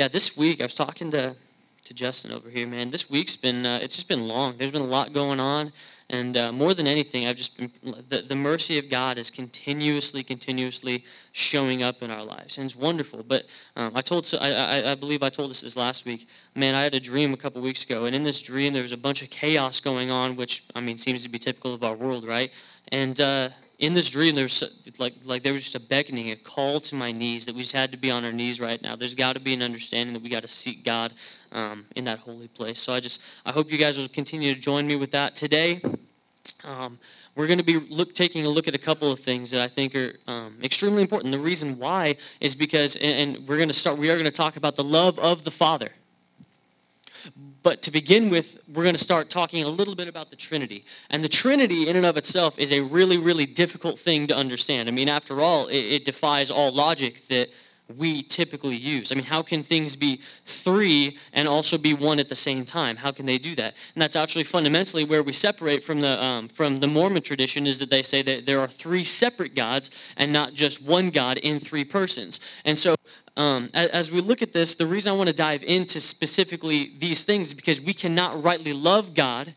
yeah, this week I was talking to to Justin over here, man. This week's been uh, it's just been long. There's been a lot going on, and uh, more than anything, I've just been the, the mercy of God is continuously, continuously showing up in our lives, and it's wonderful. But um, I told I, I, I believe I told us this last week. Man, I had a dream a couple weeks ago, and in this dream there was a bunch of chaos going on, which I mean seems to be typical of our world, right? And uh, in this dream, there's like like there was just a beckoning, a call to my knees that we just had to be on our knees right now. There's got to be an understanding that we got to seek God um, in that holy place. So I just I hope you guys will continue to join me with that today. Um, we're going to be look, taking a look at a couple of things that I think are um, extremely important. The reason why is because, and, and we're going to start. We are going to talk about the love of the Father. But to begin with, we're going to start talking a little bit about the Trinity. And the Trinity, in and of itself, is a really, really difficult thing to understand. I mean, after all, it, it defies all logic that we typically use. I mean, how can things be three and also be one at the same time? How can they do that? And that's actually fundamentally where we separate from the um, from the Mormon tradition is that they say that there are three separate gods and not just one God in three persons. And so um, as we look at this, the reason I want to dive into specifically these things is because we cannot rightly love God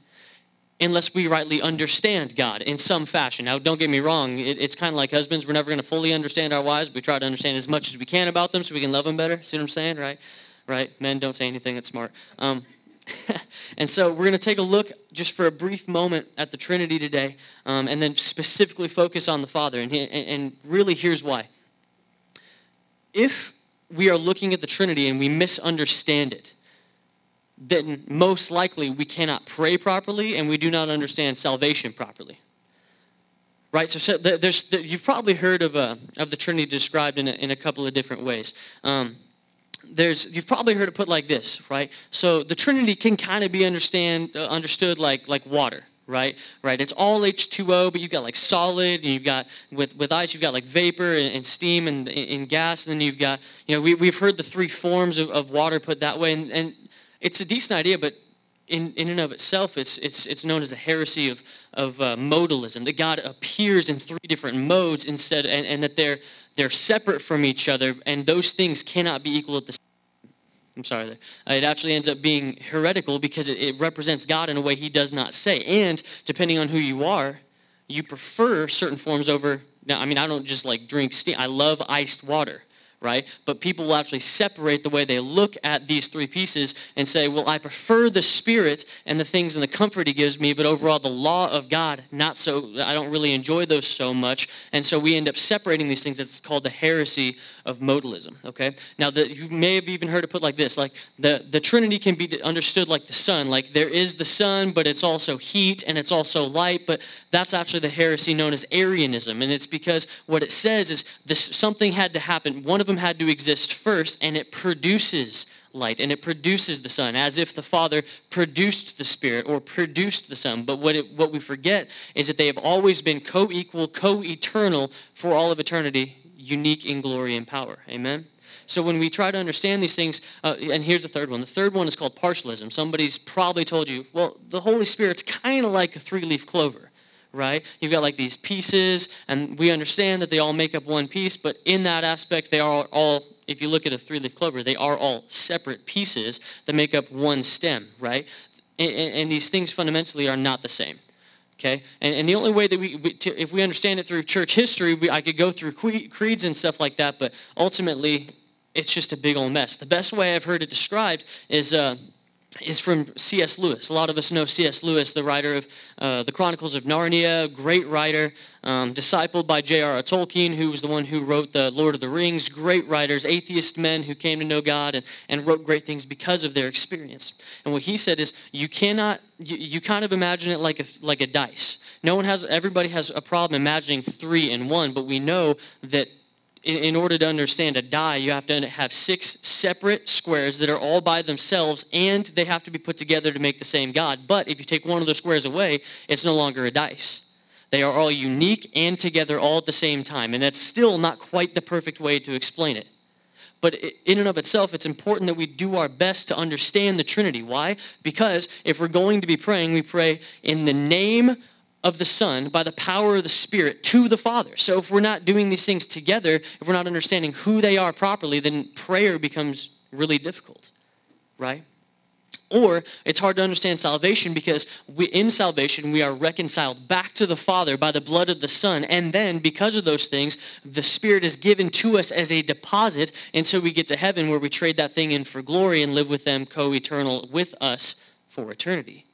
unless we rightly understand God in some fashion. Now, don't get me wrong, it, it's kind of like husbands. We're never going to fully understand our wives. We try to understand as much as we can about them so we can love them better. See what I'm saying, right? Right? Men don't say anything that's smart. Um, and so we're going to take a look just for a brief moment at the Trinity today, um, and then specifically focus on the Father. And, and really, here's why. If we are looking at the Trinity and we misunderstand it, then most likely we cannot pray properly and we do not understand salvation properly. Right? So, there's, you've probably heard of, a, uh, of the Trinity described in a, in a couple of different ways. Um, there's, you've probably heard it put like this, right? So the Trinity can kind of be understand, uh, understood like, like water right? Right. It's all H2O, but you've got like solid, and you've got with with ice, you've got like vapor and, and steam and, and, gas, and then you've got you know we we've heard the three forms of, of water put that way, and, and it's a decent idea, but in, in and of itself, it's, it's, it's known as a heresy of, of uh, modalism, that God appears in three different modes instead, and, and that they're, they're separate from each other, and those things cannot be equal at the I'm sorry there. Uh, it actually ends up being heretical because it, it represents God in a way he does not say. And depending on who you are, you prefer certain forms over. Now, I mean, I don't just like drink steam. I love iced water right? But people will actually separate the way they look at these three pieces and say, well, I prefer the Spirit and the things and the comfort He gives me, but overall the law of God, not so, I don't really enjoy those so much. And so we end up separating these things. It's called the heresy of modalism, okay? Now, the, you may have even heard it put like this, like the, the Trinity can be understood like the sun. Like there is the sun, but it's also heat and it's also light, but that's actually the heresy known as Arianism. And it's because what it says is this, something had to happen. One of them them had to exist first, and it produces light and it produces the sun as if the father produced the spirit or produced the son but what, it, what we forget is that they have always been co-equal co-eternal for all of eternity unique in glory and power. Amen? So when we try to understand these things uh, and here's the third one. The third one is called partialism. Somebody's probably told you well the holy spirit's kind of like a three-leaf clover right? You've got like these pieces, and we understand that they all make up one piece, but in that aspect, they are all, if you look at a three leaf clover, they are all separate pieces that make up one stem, right? And, and these things fundamentally are not the same. Okay, and, and the only way that we, we to, if we understand it through church history, we, I could go through creeds and stuff like that, but ultimately, it's just a big old mess. The best way I've heard it described is uh, is from C.S. Lewis. A lot of us know C.S. Lewis, the writer of uh, the Chronicles of Narnia, great writer, um, discipled by J.R.R. Tolkien, who was the one who wrote the Lord of the Rings. Great writers, atheist men who came to know God and, and wrote great things because of their experience. And what he said is, you cannot, you, you kind of imagine it like a, like a dice. No one has, everybody has a problem imagining three and one, but we know that in, in order to understand a die, you have to have six separate squares that are all by themselves, and they have to be put together to make the same God. But if you take one of those squares away, it's no longer a dice. They are all unique and together all at the same time. And that's still not quite the perfect way to explain it. But in and of itself, it's important that we do our best to understand the Trinity. Why? Because if we're going to be praying, we pray in the name of the Son by the power of the Spirit to the Father. So if we're not doing these things together, if we're not understanding who they are properly, then prayer becomes really difficult, right? Or it's hard to understand salvation because we, in salvation we are reconciled back to the Father by the blood of the Son. And then, because of those things, the Spirit is given to us as a deposit until we get to heaven where we trade that thing in for glory and live with them co eternal with us for eternity.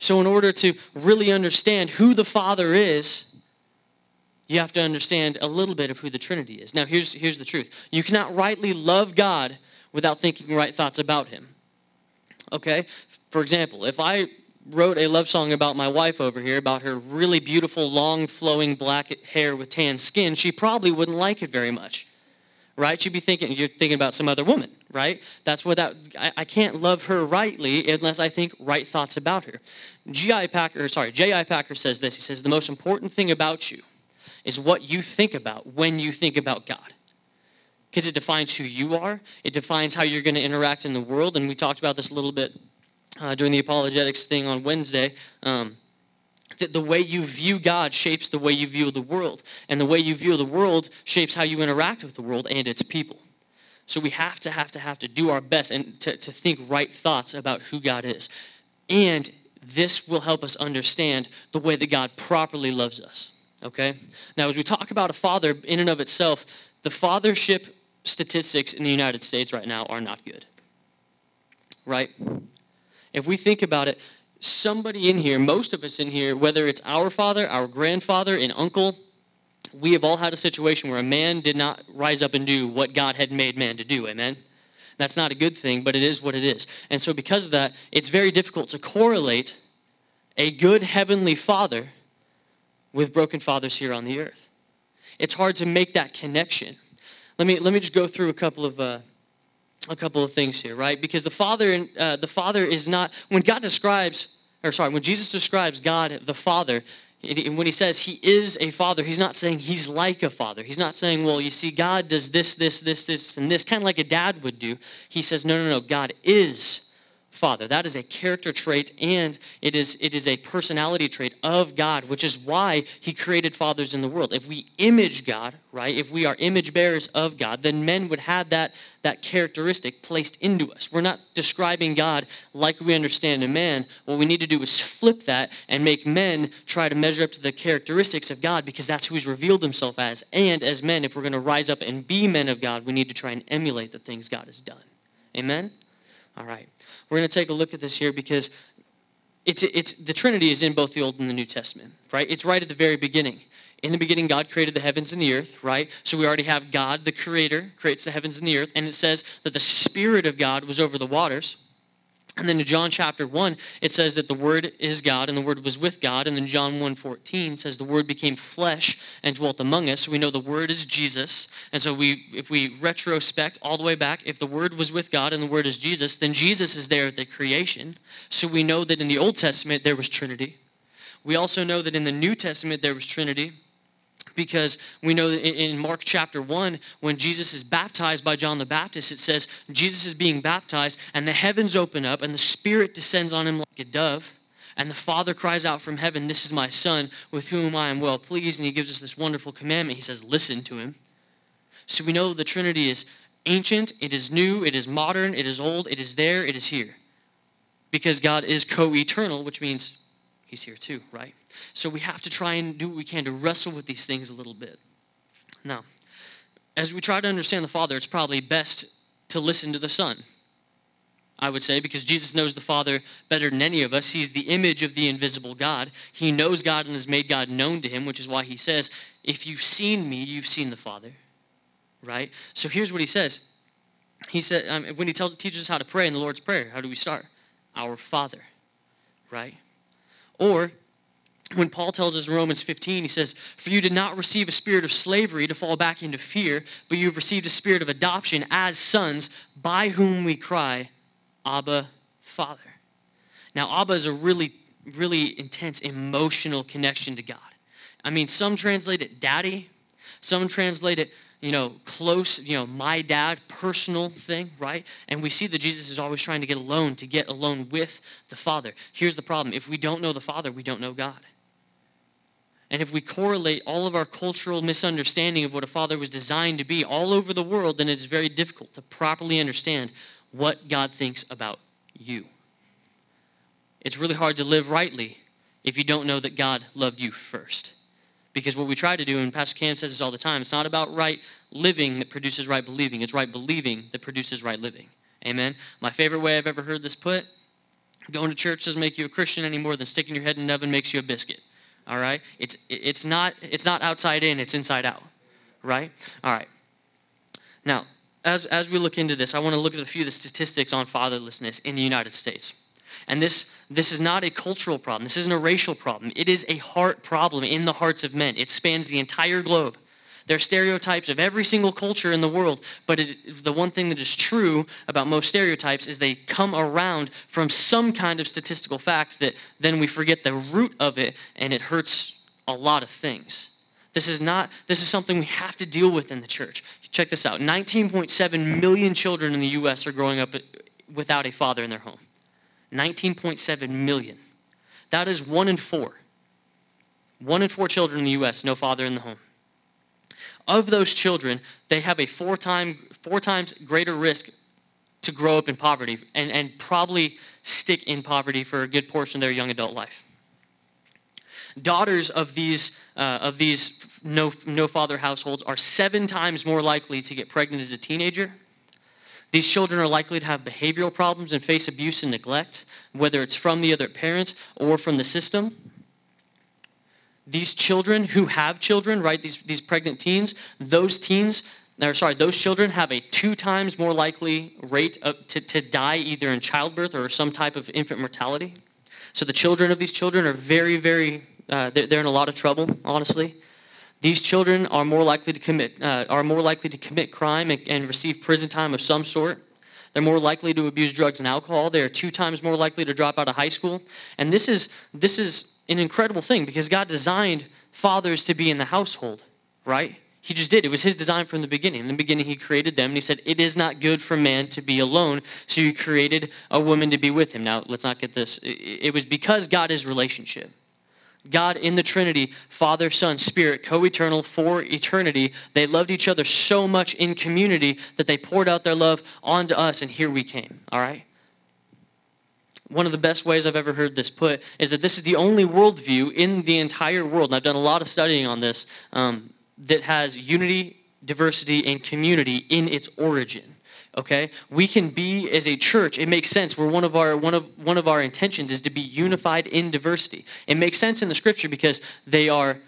So, in order to really understand who the Father is, you have to understand a little bit of who the Trinity is. Now, here's, here's the truth you cannot rightly love God without thinking right thoughts about Him. Okay? For example, if I wrote a love song about my wife over here, about her really beautiful, long, flowing black hair with tan skin, she probably wouldn't like it very much. Right? She'd be thinking, you're thinking about some other woman, right? That's what that, I, I can't love her rightly unless I think right thoughts about her. G.I. Packer, sorry, J.I. Packer says this. He says, the most important thing about you is what you think about when you think about God because it defines who you are. It defines how you're going to interact in the world. And we talked about this a little bit uh, during the apologetics thing on Wednesday. Um, that the way you view God shapes the way you view the world. And the way you view the world shapes how you interact with the world and its people. So we have to have to have to do our best and to, to think right thoughts about who God is. And this will help us understand the way that God properly loves us. Okay? Now, as we talk about a father in and of itself, the fathership statistics in the United States right now are not good. Right? If we think about it, somebody in here, most of us in here, whether it's our father, our grandfather, an uncle, we have all had a situation where a man did not rise up and do what God had made man to do. Amen? That's not a good thing, but it is what it is. And so, because of that, it's very difficult to correlate a good heavenly father with broken fathers here on the earth. It's hard to make that connection. Let me, let me just go through a couple of, uh, a couple of things here, right? Because the Father, uh, the Father is not, when God describes, or sorry, when Jesus describes God, the Father, and when he says he is a father, he's not saying he's like a father. He's not saying, well, you see, God does this, this, this, this, and this, kind of like a dad would do. He says, no, no, no, God is Father. That is a character trait and it is, it is a personality trait of God, which is why he created fathers in the world. If we image God, right, if we are image bearers of God, then men would have that, that characteristic placed into us. We're not describing God like we understand a man. What we need to do is flip that and make men try to measure up to the characteristics of God because that's who he's revealed himself as. And as men, if we're going to rise up and be men of God, we need to try and emulate the things God has done. Amen? All right. We're going to take a look at this here because it's, it's, the Trinity is in both the Old and the New Testament, right? It's right at the very beginning. In the beginning, God created the heavens and the earth, right? So we already have God, the creator, creates the heavens and the earth. And it says that the Spirit of God was over the waters. And then in John chapter 1, it says that the Word is God and the Word was with God. And then John 1.14 says the Word became flesh and dwelt among us. So we know the Word is Jesus. And so we, if we retrospect all the way back, if the Word was with God and the Word is Jesus, then Jesus is there at the creation. So we know that in the Old Testament there was Trinity. We also know that in the New Testament there was Trinity because we know in Mark chapter 1, when Jesus is baptized by John the Baptist, it says Jesus is being baptized, and the heavens open up, and the Spirit descends on him like a dove. And the Father cries out from heaven, This is my Son, with whom I am well pleased. And he gives us this wonderful commandment. He says, Listen to him. So we know the Trinity is ancient, it is new, it is modern, it is old, it is there, it is here. Because God is co eternal, which means he's here too, right? So we have to try and do what we can to wrestle with these things a little bit. Now, as we try to understand the Father, it's probably best to listen to the Son. I would say, because Jesus knows the Father better than any of us. He's the image of the invisible God. He knows God and has made God known to him, which is why he says, If you've seen me, you've seen the Father. Right? So here's what he says. He said, um, when he tells, teaches us how to pray in the Lord's Prayer, how do we start? Our Father. Right? Or when Paul tells us in Romans 15, he says, For you did not receive a spirit of slavery to fall back into fear, but you have received a spirit of adoption as sons, by whom we cry, Abba, Father. Now, Abba is a really, really intense emotional connection to God. I mean, some translate it daddy, some translate it, you know, close, you know, my dad, personal thing, right? And we see that Jesus is always trying to get alone, to get alone with the Father. Here's the problem if we don't know the Father, we don't know God. And if we correlate all of our cultural misunderstanding of what a father was designed to be all over the world, then it's very difficult to properly understand what God thinks about you. It's really hard to live rightly if you don't know that God loved you first. Because what we try to do, and Pastor Cam says this all the time, it's not about right living that produces right believing. It's right believing that produces right living. Amen. My favorite way I've ever heard this put going to church doesn't make you a Christian any more than sticking your head in an oven makes you a biscuit. All right? It's, it's, not, it's not outside in, it's inside out. Right? All right. Now, as, as we look into this, I want to look at a few of the statistics on fatherlessness in the United States. And this, this is not a cultural problem. This isn't a racial problem. It is a heart problem in the hearts of men. It spans the entire globe. There are stereotypes of every single culture in the world, but it, the one thing that is true about most stereotypes is they come around from some kind of statistical fact that then we forget the root of it and it hurts a lot of things. This is not this is something we have to deal with in the church. Check this out. 19.7 million children in the US are growing up without a father in their home. 19.7 million. That is 1 in 4. 1 in 4 children in the US no father in the home of those children, they have a four, time, four times greater risk to grow up in poverty and, and probably stick in poverty for a good portion of their young adult life. Daughters of these, uh, of these no, no father households are seven times more likely to get pregnant as a teenager. These children are likely to have behavioral problems and face abuse and neglect, whether it's from the other parents or from the system these children who have children, right, these, these pregnant teens, those teens, or sorry, those children have a two times more likely rate of, to, to die either in childbirth or some type of infant mortality. So the children of these children are very, very, uh, they're, they're, in a lot of trouble, honestly. These children are more likely to commit, uh, are more likely to commit crime and, and receive prison time of some sort. They're more likely to abuse drugs and alcohol. They are two times more likely to drop out of high school. And this is, this is an incredible thing because God designed fathers to be in the household, right? He just did. It was his design from the beginning. In the beginning, he created them, and he said, It is not good for man to be alone. So he created a woman to be with him. Now, let's not get this. It was because God is relationship. God in the Trinity, Father, Son, Spirit, co eternal for eternity. They loved each other so much in community that they poured out their love onto us, and here we came. All right? One of the best ways I've ever heard this put is that this is the only worldview in the entire world, and I've done a lot of studying on this, um, that has unity, diversity, and community in its origin. Okay, we can be as a church. It makes sense. Where one of our one of one of our intentions is to be unified in diversity. It makes sense in the scripture because they are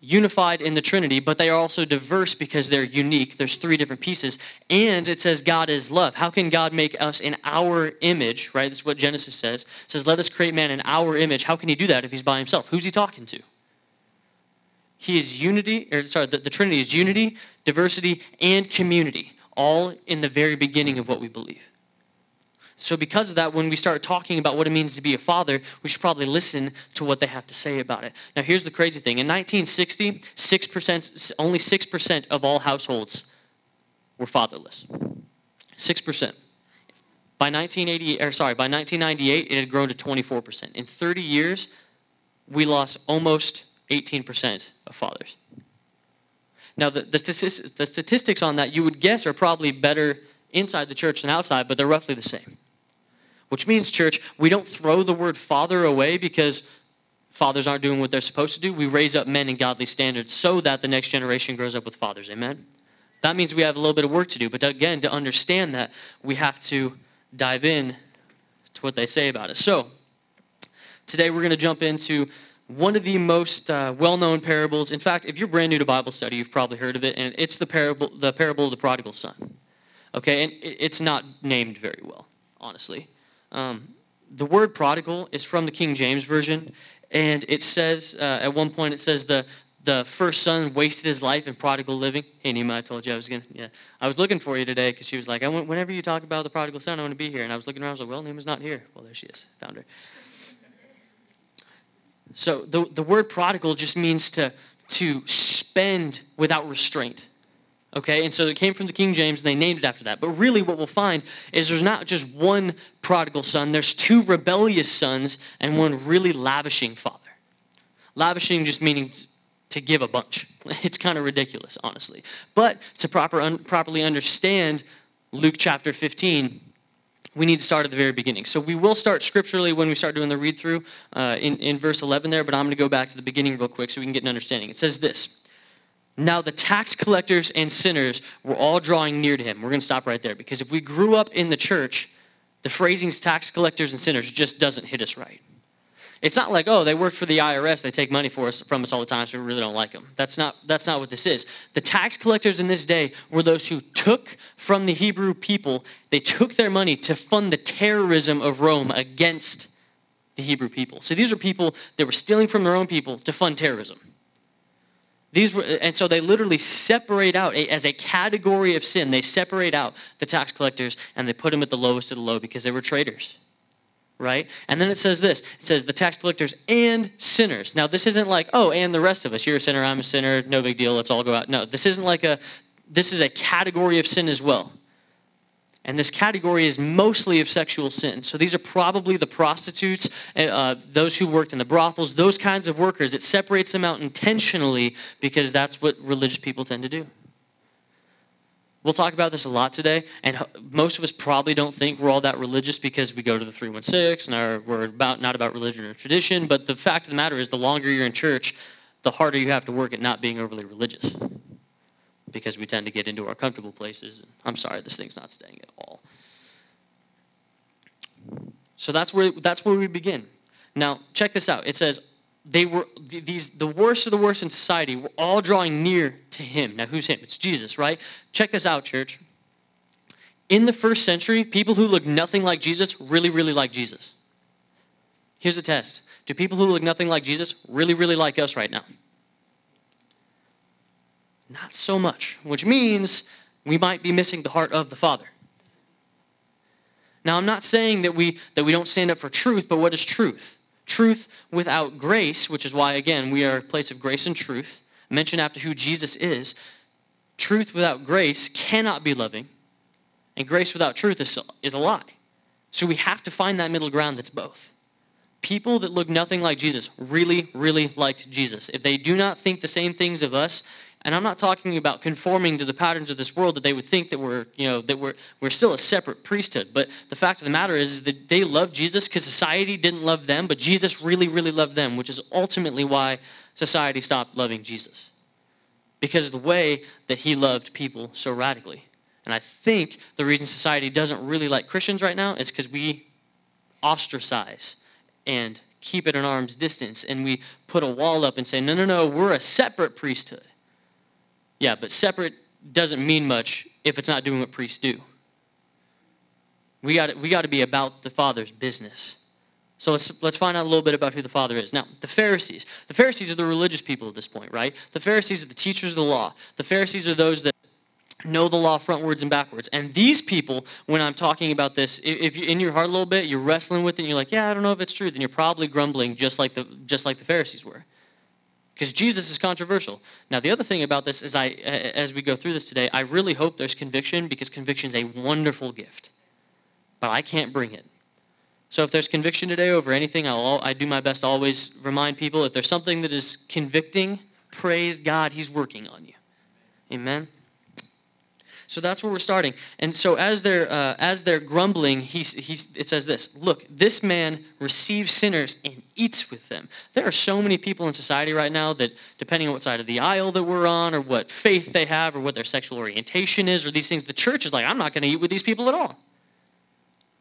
unified in the Trinity, but they are also diverse because they're unique. There's three different pieces. And it says God is love. How can God make us in our image, right? That's what Genesis says. It says, let us create man in our image. How can he do that if he's by himself? Who's he talking to? He is unity, or sorry, the, the Trinity is unity, diversity, and community, all in the very beginning of what we believe. So, because of that, when we start talking about what it means to be a father, we should probably listen to what they have to say about it. Now, here's the crazy thing. In 1960, 6%, only 6% of all households were fatherless. 6%. By 1980, or sorry, by 1998, it had grown to 24%. In 30 years, we lost almost 18% of fathers. Now, the, the, statistics, the statistics on that you would guess are probably better inside the church than outside, but they're roughly the same. Which means, church, we don't throw the word father away because fathers aren't doing what they're supposed to do. We raise up men in godly standards so that the next generation grows up with fathers. Amen? That means we have a little bit of work to do. But again, to understand that, we have to dive in to what they say about it. So, today we're going to jump into one of the most uh, well-known parables. In fact, if you're brand new to Bible study, you've probably heard of it, and it's the parable, the parable of the prodigal son. Okay, and it's not named very well, honestly. Um, the word prodigal is from the King James Version, and it says, uh, at one point, it says the, the first son wasted his life in prodigal living. Hey, Nima, I told you I was going to, yeah. I was looking for you today because she was like, I want, whenever you talk about the prodigal son, I want to be here. And I was looking around, I was like, well, Nima's not here. Well, there she is. Found her. So the, the word prodigal just means to, to spend without restraint. Okay, and so it came from the King James and they named it after that. But really, what we'll find is there's not just one prodigal son, there's two rebellious sons and one really lavishing father. Lavishing just meaning to give a bunch. It's kind of ridiculous, honestly. But to proper un, properly understand Luke chapter 15, we need to start at the very beginning. So we will start scripturally when we start doing the read through uh, in, in verse 11 there, but I'm going to go back to the beginning real quick so we can get an understanding. It says this Now the tax collectors and sinners were all drawing near to him. We're going to stop right there because if we grew up in the church, the phrasings tax collectors and sinners just doesn't hit us right. It's not like, oh, they work for the IRS, they take money for us, from us all the time, so we really don't like them. That's not, that's not what this is. The tax collectors in this day were those who took from the Hebrew people, they took their money to fund the terrorism of Rome against the Hebrew people. So these are people that were stealing from their own people to fund terrorism. These were, and so they literally separate out as a category of sin. They separate out the tax collectors and they put them at the lowest of the low because they were traitors right? And then it says this it says the tax collectors and sinners. Now, this isn't like, oh, and the rest of us. You're a sinner, I'm a sinner, no big deal, let's all go out. No, this isn't like a, this is a category of sin as well. And this category is mostly of sexual sin. So these are probably the prostitutes, uh, those who worked in the brothels, those kinds of workers. It separates them out intentionally because that's what religious people tend to do. We'll talk about this a lot today, and most of us probably don't think we're all that religious because we go to the 316 and we're about, not about religion or tradition, but the fact of the matter is the longer you're in church, the harder you have to work at not being overly religious because we tend to get into our comfortable places. I'm sorry, this thing's not staying at all. So that's where, that's where we begin. Now, check this out. It says, they were these the worst of the worst in society were all drawing near to him. Now who's him? It's Jesus, right? Check this out, church. In the first century, people who look nothing like Jesus really, really like Jesus. Here's a test. Do people who look nothing like Jesus really, really like us right now? Not so much, which means we might be missing the heart of the Father. Now, I'm not saying that we, that we don't stand up for truth, but what is truth? Truth without grace, which is why, again, we are a place of grace and truth, mentioned after who Jesus is. Truth without grace cannot be loving, and grace without truth is, is a lie. So we have to find that middle ground that's both. People that look nothing like Jesus really, really liked Jesus. If they do not think the same things of us, and I'm not talking about conforming to the patterns of this world that they would think that we're, you know, that we're, we're still a separate priesthood. But the fact of the matter is, that they love Jesus because society didn't love them, but Jesus really, really loved them, which is ultimately why society stopped loving Jesus. Because of the way that he loved people so radically. And I think the reason society doesn't really like Christians right now is because we ostracize and keep it at arm's distance and we put a wall up and say, no, no, no, we're a separate priesthood. Yeah, but separate doesn't mean much if it's not doing what priests do. We got we got to be about the Father's business. So let's let's find out a little bit about who the Father is. Now, the Pharisees. The Pharisees are the religious people at this point, right? The Pharisees are the teachers of the law. The Pharisees are those that know the law frontwards and backwards. And these people, when I'm talking about this, if you in your heart a little bit, you're wrestling with it, and you're like, yeah, I don't know if it's true, then you're probably grumbling just like the just like the Pharisees were because Jesus is controversial. Now, the other thing about this is, I, as we go through this today, I really hope there's conviction because conviction is a wonderful gift, but I can't bring it. So if there's conviction today over anything, I'll, I do my best to always remind people if there's something that is convicting, praise God, He's working on you. Amen. So that's where we're starting. And so as they're, uh, as they're grumbling, he, he, it says this Look, this man receives sinners and eats with them. There are so many people in society right now that, depending on what side of the aisle that we're on, or what faith they have, or what their sexual orientation is, or these things, the church is like, I'm not going to eat with these people at all.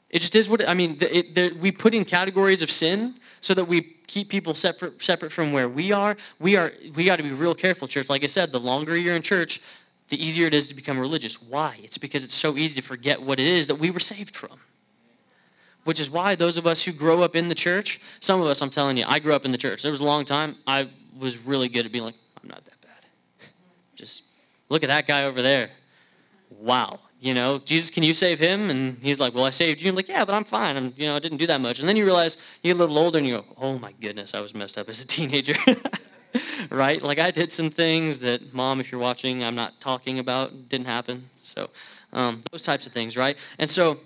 It just is what, I mean, it, it, we put in categories of sin so that we keep people separate separate from where we are. We are we got to be real careful, church. Like I said, the longer you're in church, the easier it is to become religious. Why? It's because it's so easy to forget what it is that we were saved from. Which is why those of us who grow up in the church, some of us, I'm telling you, I grew up in the church. There was a long time I was really good at being like, I'm not that bad. Just look at that guy over there. Wow. You know, Jesus, can you save him? And he's like, well, I saved you. I'm like, yeah, but I'm fine. I'm, you know, I didn't do that much. And then you realize you get a little older and you go, oh my goodness, I was messed up as a teenager. right? Like I did some things that, mom, if you're watching, I'm not talking about, didn't happen. So um, those types of things, right? And so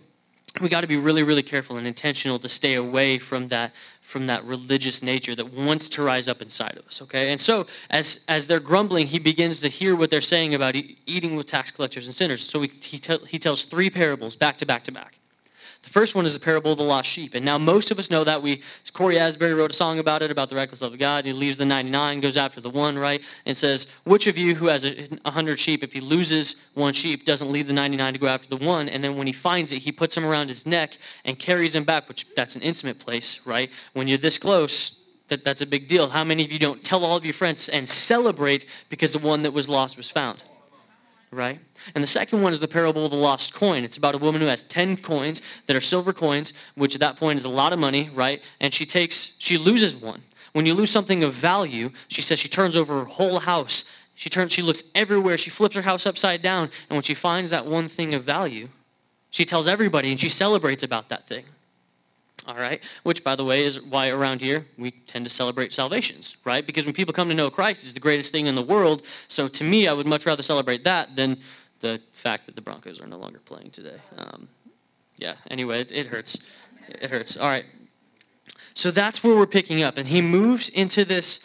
we got to be really, really careful and intentional to stay away from that from that religious nature that wants to rise up inside of us okay? And so as as they're grumbling he begins to hear what they're saying about e- eating with tax collectors and sinners. So he, he, he tells three parables back to back to back the first one is the parable of the lost sheep. And now most of us know that. We Cory Asbury wrote a song about it, about the reckless love of God. He leaves the 99, goes after the one, right? And says, which of you who has a 100 sheep, if he loses one sheep, doesn't leave the 99 to go after the one? And then when he finds it, he puts him around his neck and carries him back, which that's an intimate place, right? When you're this close, that, that's a big deal. How many of you don't tell all of your friends and celebrate because the one that was lost was found? Right? And the second one is the parable of the lost coin. It's about a woman who has 10 coins that are silver coins, which at that point is a lot of money, right? And she takes, she loses one. When you lose something of value, she says she turns over her whole house. She turns, she looks everywhere. She flips her house upside down. And when she finds that one thing of value, she tells everybody and she celebrates about that thing. All right, which by the way is why around here we tend to celebrate salvations, right? Because when people come to know Christ, it's the greatest thing in the world. So to me, I would much rather celebrate that than the fact that the Broncos are no longer playing today. Um, yeah. Anyway, it, it hurts. It hurts. All right. So that's where we're picking up, and he moves into this,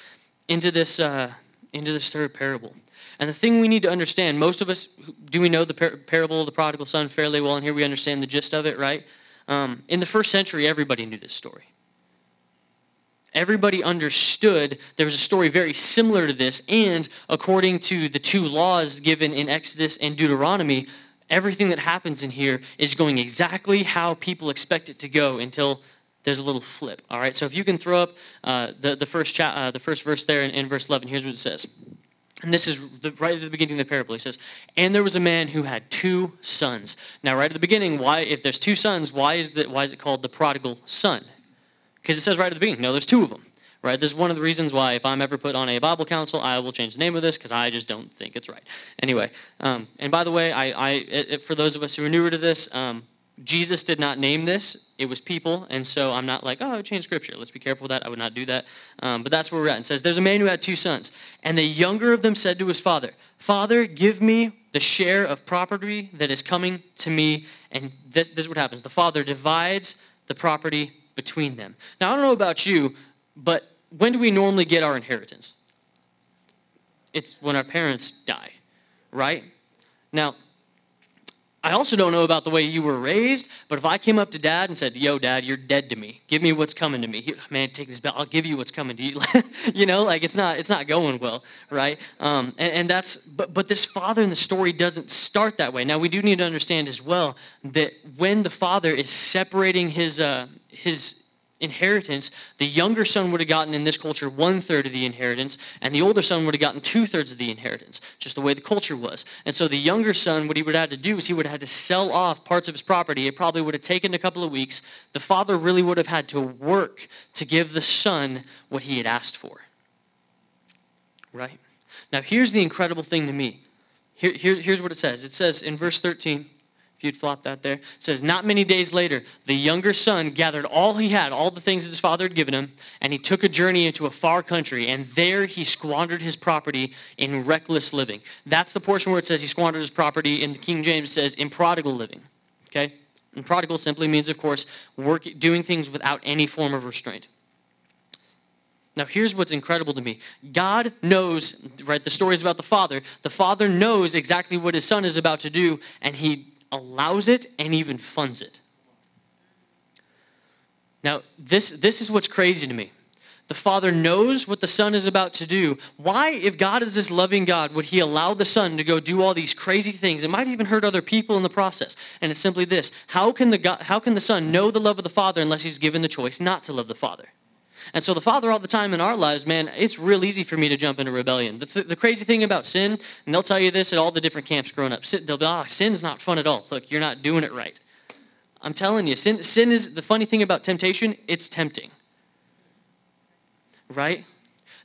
into this, uh, into this third parable. And the thing we need to understand, most of us, do we know the par- parable of the prodigal son fairly well? And here we understand the gist of it, right? Um, in the first century, everybody knew this story. Everybody understood there was a story very similar to this, and according to the two laws given in Exodus and Deuteronomy, everything that happens in here is going exactly how people expect it to go until there's a little flip. All right, so if you can throw up uh, the, the, first cha- uh, the first verse there in, in verse 11, here's what it says. And this is the, right at the beginning of the parable. He says, "And there was a man who had two sons." Now, right at the beginning, why, if there's two sons, why is? Why is it called the prodigal son? Because it says right at the beginning, no, there's two of them. Right. This is one of the reasons why, if I'm ever put on a Bible council, I will change the name of this because I just don't think it's right. Anyway, um, and by the way, I, I it, for those of us who are newer to this, um, Jesus did not name this. It was people. And so I'm not like, oh, change scripture. Let's be careful with that. I would not do that. Um, but that's where we're at. And says, there's a man who had two sons. And the younger of them said to his father, Father, give me the share of property that is coming to me. And this, this is what happens. The father divides the property between them. Now, I don't know about you, but when do we normally get our inheritance? It's when our parents die, right? Now, I also don't know about the way you were raised, but if I came up to dad and said, Yo, dad, you're dead to me. Give me what's coming to me. Man, take this belt. I'll give you what's coming to you. you know, like it's not it's not going well, right? Um, and, and that's but but this father in the story doesn't start that way. Now we do need to understand as well that when the father is separating his uh, his inheritance, the younger son would have gotten in this culture one third of the inheritance, and the older son would have gotten two thirds of the inheritance, just the way the culture was. And so the younger son, what he would have had to do is he would have had to sell off parts of his property. It probably would have taken a couple of weeks. The father really would have had to work to give the son what he had asked for. Right? Now, here's the incredible thing to me. Here, here, here's what it says it says in verse 13 if you'd flop that there, it says, Not many days later, the younger son gathered all he had, all the things that his father had given him, and he took a journey into a far country, and there he squandered his property in reckless living. That's the portion where it says he squandered his property. In the King James, says in prodigal living. Okay? And prodigal simply means, of course, work, doing things without any form of restraint. Now, here's what's incredible to me God knows, right? The story is about the father. The father knows exactly what his son is about to do, and he allows it, and even funds it. Now, this, this is what's crazy to me. The Father knows what the Son is about to do. Why, if God is this loving God, would He allow the Son to go do all these crazy things? It might even hurt other people in the process. And it's simply this how can the, God, how can the Son know the love of the Father unless He's given the choice not to love the Father? And so the Father, all the time in our lives, man, it's real easy for me to jump into rebellion. The, th- the crazy thing about sin, and they'll tell you this at all the different camps growing up, sin, they'll be, ah, sin's not fun at all. Look, you're not doing it right. I'm telling you, sin, sin is the funny thing about temptation, it's tempting. Right?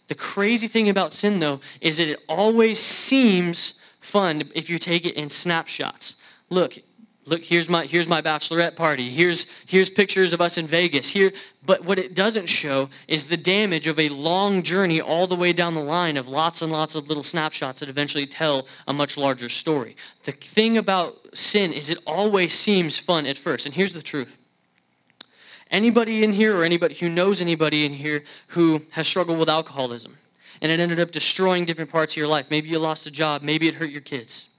The crazy thing about sin, though, is that it always seems fun if you take it in snapshots. Look, look here's my here's my bachelorette party. Here's here's pictures of us in vegas. Here but what it doesn't show is the damage of a long journey all the way down the line of lots and lots of little snapshots that eventually tell a much larger story. The thing about sin is it always seems fun at first. And here's the truth. Anybody in here or anybody who knows anybody in here who has struggled with alcoholism and it ended up destroying different parts of your life. Maybe you lost a job. Maybe it hurt your kids.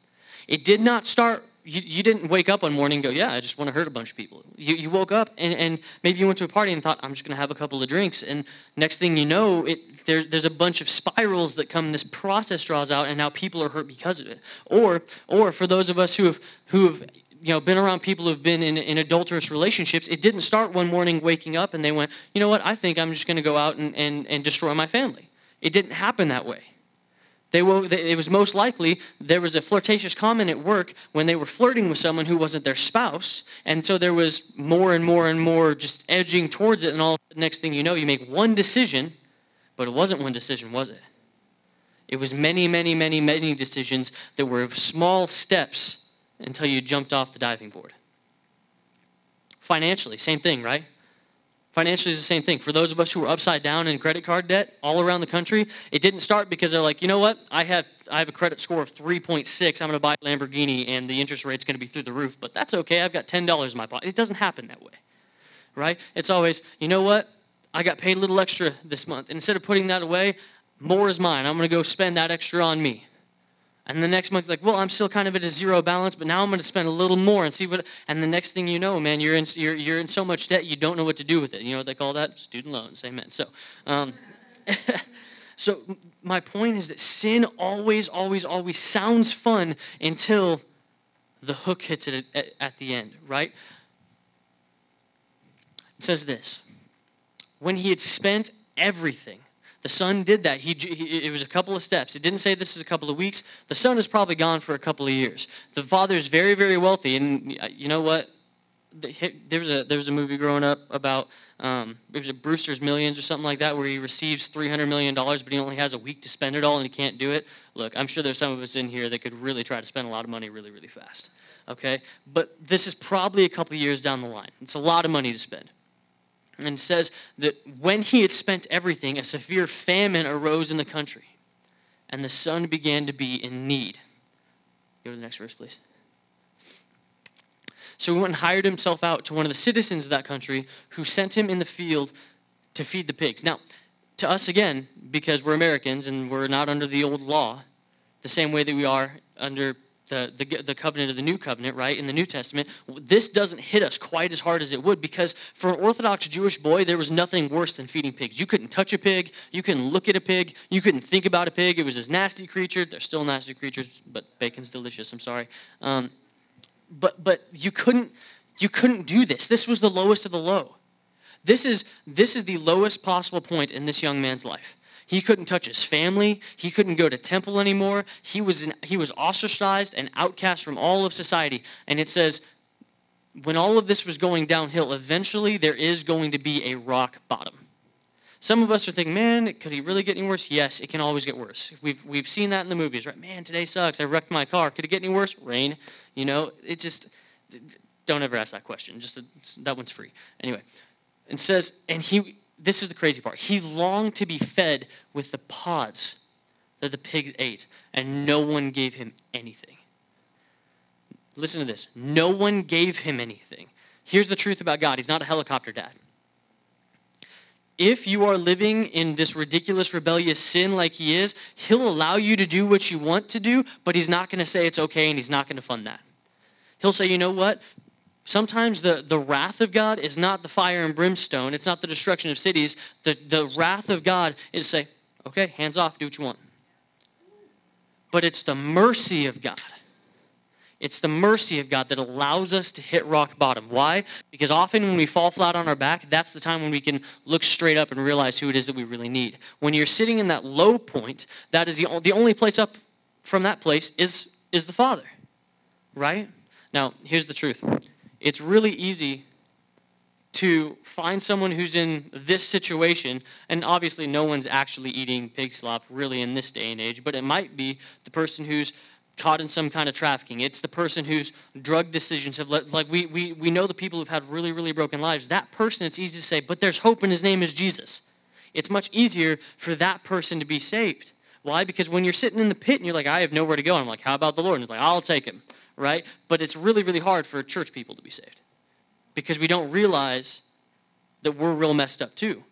It did not start you, you didn't wake up one morning and go, yeah, I just want to hurt a bunch of people. You, you woke up and, and maybe you went to a party and thought, I'm just going to have a couple of drinks. And next thing you know, it, there, there's a bunch of spirals that come, this process draws out, and now people are hurt because of it. Or, or for those of us who have, who have you know, been around people who've been in, in adulterous relationships, it didn't start one morning waking up and they went, you know what, I think I'm just going to go out and, and, and destroy my family. It didn't happen that way. They it was most likely there was a flirtatious comment at work when they were flirting with someone who wasn't their spouse. And so there was more and more and more just edging towards it. And all the next thing you know, you make one decision, but it wasn't one decision, was it? It was many, many, many, many decisions that were small steps until you jumped off the diving board. Financially, same thing, right? Financially is the same thing. For those of us who are upside down in credit card debt all around the country, it didn't start because they're like, you know what? I have I have a credit score of 3.6. I'm going to buy a Lamborghini and the interest rate's going to be through the roof, but that's okay. I've got $10 in my pocket. It doesn't happen that way. Right? It's always, you know what? I got paid a little extra this month. And instead of putting that away, more is mine. I'm going to go spend that extra on me. And the next month, like, well, I'm still kind of at a zero balance, but now I'm going to spend a little more and see what. And the next thing you know, man, you're in you're, you're in so much debt you don't know what to do with it. You know what they call that? Student loans. Amen. So, um, so my point is that sin always, always, always sounds fun until the hook hits it at, at the end, right? It says this: when he had spent everything the son did that. He, it was a couple of steps. It didn't say this is a couple of weeks. The son is probably gone for a couple of years. The father is very, very wealthy. And uh, you know what? There was a, there was a movie growing up about, um, it was a Brewster's Millions or something like that, where he receives $300 million, but he only has a week to spend it all and he can't do it. Look, I'm sure there's some of us in here that could really try to spend a lot of money really, really fast. Okay? But this is probably a couple of years down the line. It's a lot of money to spend and says that when he had spent everything, a severe famine arose in the country, and the son began to be in need. Go to the next verse, please. So he went and hired himself out to one of the citizens of that country who sent him in the field to feed the pigs. Now, to us again, because we're Americans and we're not under the old law, the same way that we are under the, the, the covenant of the new covenant, right, in the New Testament, this doesn't hit us quite as hard as it would because for an Orthodox Jewish boy, there was nothing worse than feeding pigs. You couldn't touch a pig, you couldn't look at a pig, you couldn't think about a pig. It was this nasty creature. They're still nasty creatures, but bacon's delicious, I'm sorry. Um, but but you couldn't you couldn't do this. This was the lowest of the low. This is this is the lowest possible point in this young man's life. He couldn't touch his family. He couldn't go to temple anymore. He was, in, he was ostracized and outcast from all of society. And it says, when all of this was going downhill, eventually there is going to be a rock bottom. Some of us are thinking, man, could he really get any worse? Yes, it can always get worse. We've, we've seen that in the movies, right? Man, today sucks. I wrecked my car. Could it get any worse? Rain. You know, it just, don't ever ask that question. Just that one's free. Anyway, it says, and he, this is the crazy part. He longed to be fed with the pods that the pigs ate, and no one gave him anything. Listen to this no one gave him anything. Here's the truth about God He's not a helicopter dad. If you are living in this ridiculous, rebellious sin like he is, he'll allow you to do what you want to do, but he's not going to say it's okay and he's not going to fund that. He'll say, you know what? Sometimes the, the wrath of God is not the fire and brimstone. It's not the destruction of cities. The, the wrath of God is say, okay, hands off, do what you want. But it's the mercy of God. It's the mercy of God that allows us to hit rock bottom. Why? Because often when we fall flat on our back, that's the time when we can look straight up and realize who it is that we really need. When you're sitting in that low point, that is the, the only place up from that place is, is the Father. Right? Now, here's the truth it's really easy to find someone who's in this situation, and obviously no one's actually eating pig slop really in this day and age, but it might be the person who's caught in some kind of trafficking. It's the person whose drug decisions have let, like we, we, we know the people who've had really, really broken lives. That person, it's easy to say, but there's hope and his name is Jesus. It's much easier for that person to be saved. Why? Because when you're sitting in the pit and you're like, I have nowhere to go, I'm like, how about the Lord? And it's like, I'll take him, right? But it's really, really hard for church people to be saved because we don't realize that we're real messed up too,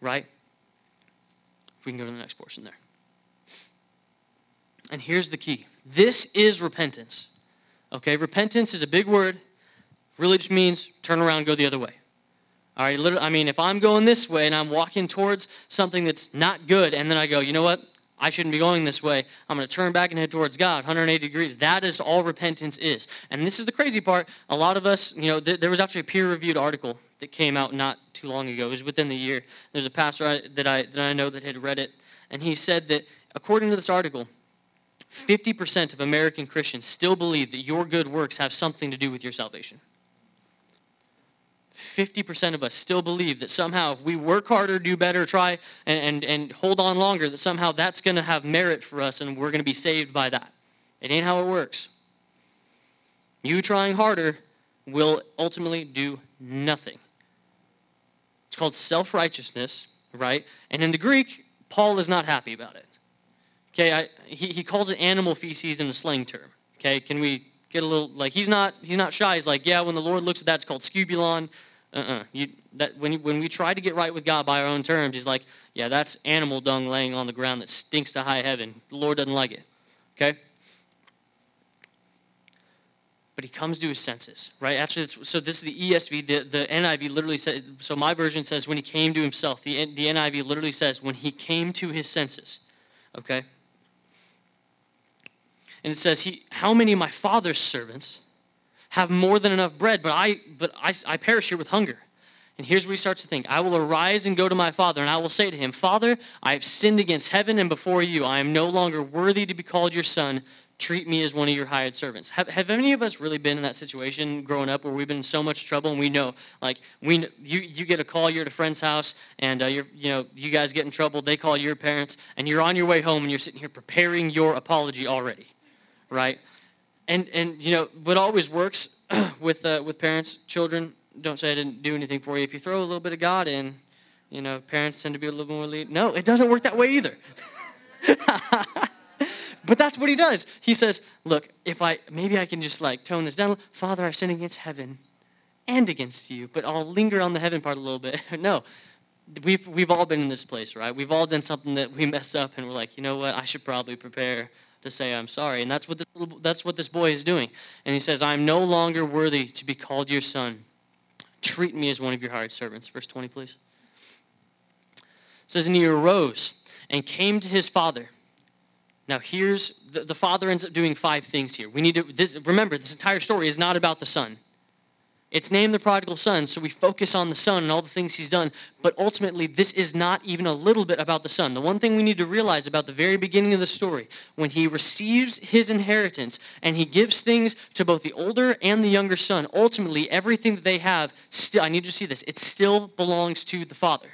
right? If we can go to the next portion there. And here's the key this is repentance. Okay, repentance is a big word. Really just means turn around, go the other way. All right, I mean, if I'm going this way and I'm walking towards something that's not good, and then I go, you know what? I shouldn't be going this way. I'm going to turn back and head towards God, 180 degrees. That is all repentance is. And this is the crazy part. A lot of us, you know, th- there was actually a peer-reviewed article that came out not too long ago. It was within the year. There's a pastor that I that I know that had read it, and he said that according to this article, 50% of American Christians still believe that your good works have something to do with your salvation. 50% of us still believe that somehow if we work harder, do better, try, and, and, and hold on longer, that somehow that's going to have merit for us and we're going to be saved by that. It ain't how it works. You trying harder will ultimately do nothing. It's called self-righteousness, right? And in the Greek, Paul is not happy about it. Okay, I, he, he calls it animal feces in a slang term. Okay, can we get a little like he's not he's not shy. He's like, yeah, when the Lord looks at that, it's called skubalon. Uh-uh. You, that when when we try to get right with God by our own terms, he's like, yeah, that's animal dung laying on the ground that stinks to high heaven. The Lord doesn't like it. Okay. But he comes to his senses, right? Actually, so this is the ESV. The, the NIV literally says, so my version says when he came to himself. The, the NIV literally says when he came to his senses. Okay? and it says, he, How many of my father's servants have more than enough bread, but I, but I, I perish here with hunger? And here's where he starts to think I will arise and go to my father, and I will say to him, Father, I have sinned against heaven and before you. I am no longer worthy to be called your son. Treat me as one of your hired servants. Have, have any of us really been in that situation growing up where we've been in so much trouble and we know, like, we, you, you get a call, you're at a friend's house, and uh, you're, you know, you guys get in trouble, they call your parents, and you're on your way home and you're sitting here preparing your apology already right? And and you know what always works with uh, with parents, children. Don't say I didn't do anything for you. If you throw a little bit of God in, you know, parents tend to be a little more lead. No, it doesn't work that way either. but that's what he does. He says, "Look, if I maybe I can just like tone this down. Father, I've sinned against heaven and against you, but I'll linger on the heaven part a little bit. no, we've we've all been in this place, right? We've all done something that we messed up, and we're like, you know what? I should probably prepare to say I'm sorry. And that's what, this, that's what this boy is doing. And he says, I'm no longer worthy to be called your son. Treat me as one of your hired servants. Verse 20, please. It says, And he arose and came to his father. Now, here's the, the father ends up doing five things here. We need to this, remember this entire story is not about the son. It's named the prodigal son, so we focus on the son and all the things he's done. But ultimately, this is not even a little bit about the son. The one thing we need to realize about the very beginning of the story, when he receives his inheritance and he gives things to both the older and the younger son, ultimately, everything that they have, still, I need you to see this, it still belongs to the father.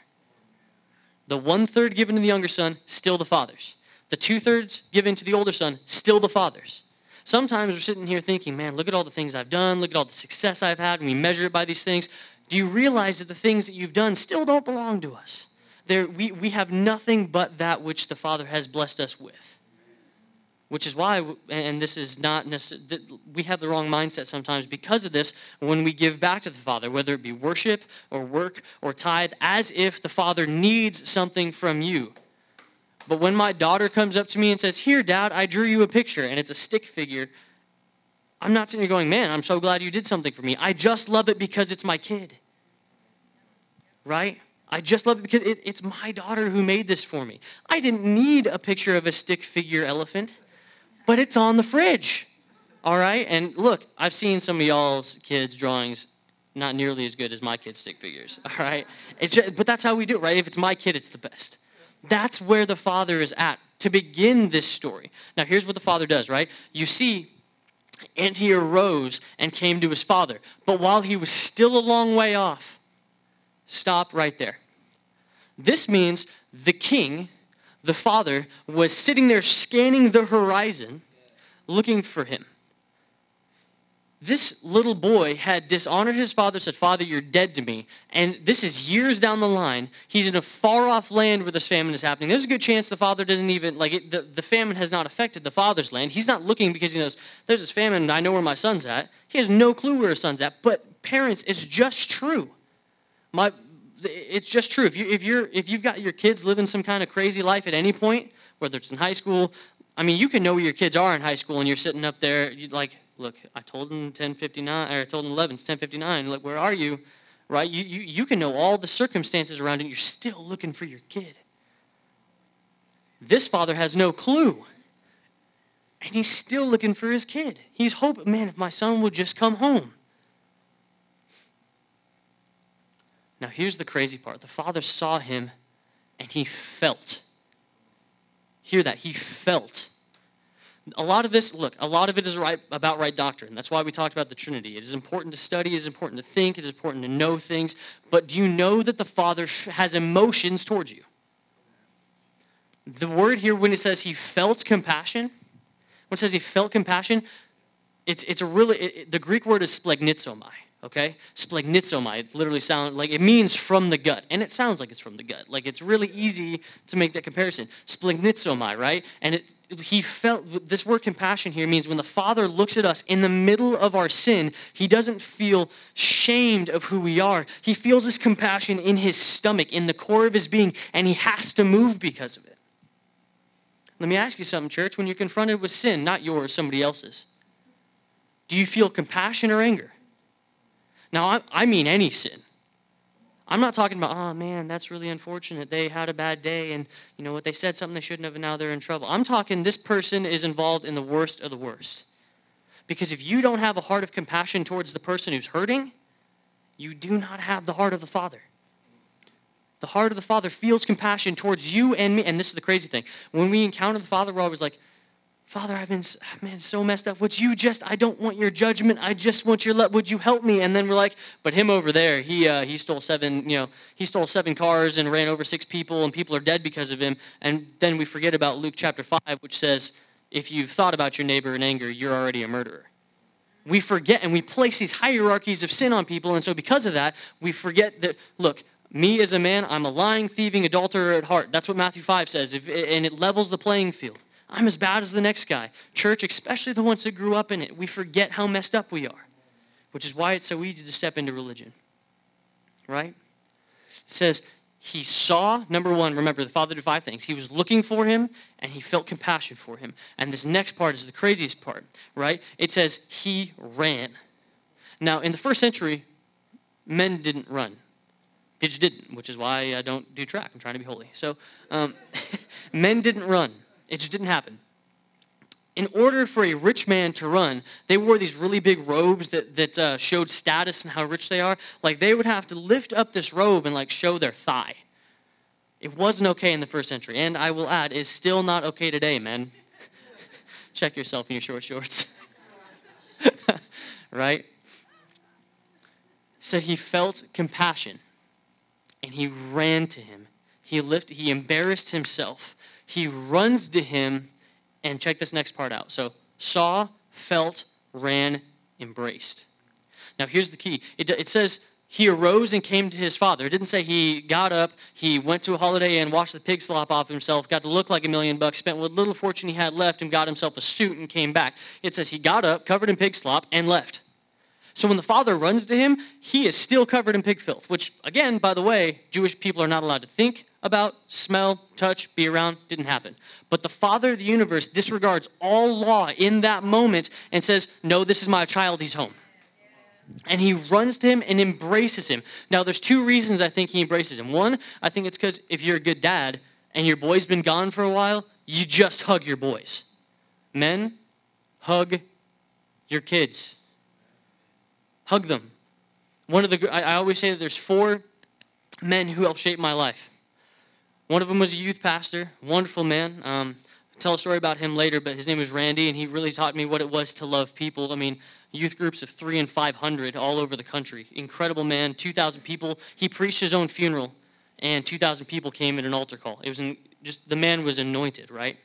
The one third given to the younger son, still the father's. The two thirds given to the older son, still the father's. Sometimes we're sitting here thinking, man, look at all the things I've done, look at all the success I've had, and we measure it by these things. Do you realize that the things that you've done still don't belong to us? There, we, we have nothing but that which the Father has blessed us with. Which is why, and this is not necessarily, we have the wrong mindset sometimes because of this when we give back to the Father, whether it be worship or work or tithe, as if the Father needs something from you. But when my daughter comes up to me and says, Here, Dad, I drew you a picture, and it's a stick figure, I'm not sitting here going, Man, I'm so glad you did something for me. I just love it because it's my kid. Right? I just love it because it, it's my daughter who made this for me. I didn't need a picture of a stick figure elephant, but it's on the fridge. All right? And look, I've seen some of y'all's kids' drawings not nearly as good as my kids' stick figures. All right? Just, but that's how we do it, right? If it's my kid, it's the best. That's where the father is at to begin this story. Now, here's what the father does, right? You see, and he arose and came to his father. But while he was still a long way off, stop right there. This means the king, the father, was sitting there scanning the horizon, looking for him. This little boy had dishonored his father, said, Father, you're dead to me. And this is years down the line. He's in a far off land where this famine is happening. There's a good chance the father doesn't even, like, it, the, the famine has not affected the father's land. He's not looking because he knows, there's this famine and I know where my son's at. He has no clue where his son's at. But parents, it's just true. My, it's just true. If, you, if, you're, if you've got your kids living some kind of crazy life at any point, whether it's in high school, I mean, you can know where your kids are in high school and you're sitting up there, like, look, I told him 1059, or I told him 11, it's 1059. Like, where are you? Right? You, you, you can know all the circumstances around it. You're still looking for your kid. This father has no clue. And he's still looking for his kid. He's hoping, man, if my son would just come home. Now, here's the crazy part the father saw him and he felt. Hear that. He felt a lot of this, look, a lot of it is right about right doctrine. That's why we talked about the Trinity. It is important to study, it is important to think, it is important to know things. But do you know that the Father has emotions towards you? The word here, when it says he felt compassion, when it says he felt compassion, it's, it's a really, it, the Greek word is splanchnizomai okay? Splanchnizomai, it literally sounds like it means from the gut, and it sounds like it's from the gut. Like it's really easy to make that comparison. Splanchnizomai, right? And it, he felt this word compassion here means when the Father looks at us in the middle of our sin, he doesn't feel shamed of who we are. He feels this compassion in his stomach, in the core of his being, and he has to move because of it. Let me ask you something, church. When you're confronted with sin, not yours, somebody else's, do you feel compassion or anger? Now, I, I mean any sin. I'm not talking about, oh man, that's really unfortunate. They had a bad day and you know what, they said something they shouldn't have and now they're in trouble. I'm talking this person is involved in the worst of the worst. Because if you don't have a heart of compassion towards the person who's hurting, you do not have the heart of the Father. The heart of the Father feels compassion towards you and me. And this is the crazy thing. When we encounter the Father, we're always like, Father, I've been man so messed up. Would you just? I don't want your judgment. I just want your love. Would you help me? And then we're like, but him over there, he uh, he stole seven. You know, he stole seven cars and ran over six people, and people are dead because of him. And then we forget about Luke chapter five, which says, if you've thought about your neighbor in anger, you're already a murderer. We forget and we place these hierarchies of sin on people, and so because of that, we forget that. Look, me as a man, I'm a lying, thieving adulterer at heart. That's what Matthew 5 says, if, and it levels the playing field. I'm as bad as the next guy. Church, especially the ones that grew up in it, we forget how messed up we are, which is why it's so easy to step into religion. Right? It says, he saw, number one, remember, the Father did five things. He was looking for him and he felt compassion for him. And this next part is the craziest part, right? It says, he ran. Now, in the first century, men didn't run. They just didn't, which is why I don't do track. I'm trying to be holy. So, um, men didn't run. It just didn't happen. In order for a rich man to run, they wore these really big robes that, that uh, showed status and how rich they are. Like they would have to lift up this robe and like show their thigh. It wasn't okay in the first century. And I will add, is still not okay today, men. Check yourself in your short shorts. right? Said he felt compassion and he ran to him. He lifted, he embarrassed himself he runs to him, and check this next part out. So, saw, felt, ran, embraced. Now, here's the key it, it says, he arose and came to his father. It didn't say he got up, he went to a holiday and washed the pig slop off himself, got to look like a million bucks, spent what little fortune he had left, and got himself a suit and came back. It says he got up, covered in pig slop, and left. So when the father runs to him, he is still covered in pig filth, which, again, by the way, Jewish people are not allowed to think about, smell, touch, be around. Didn't happen. But the father of the universe disregards all law in that moment and says, No, this is my child, he's home. And he runs to him and embraces him. Now, there's two reasons I think he embraces him. One, I think it's because if you're a good dad and your boy's been gone for a while, you just hug your boys. Men, hug your kids Hug them. One of the I, always say that there's four men who helped shape my life. One of them was a youth pastor, wonderful man. Um, tell a story about him later, but his name was Randy, and he really taught me what it was to love people. I mean, youth groups of three and 500 all over the country. Incredible man, 2,000 people. He preached his own funeral, and 2,000 people came at an altar call. It was an, just, the man was anointed, right?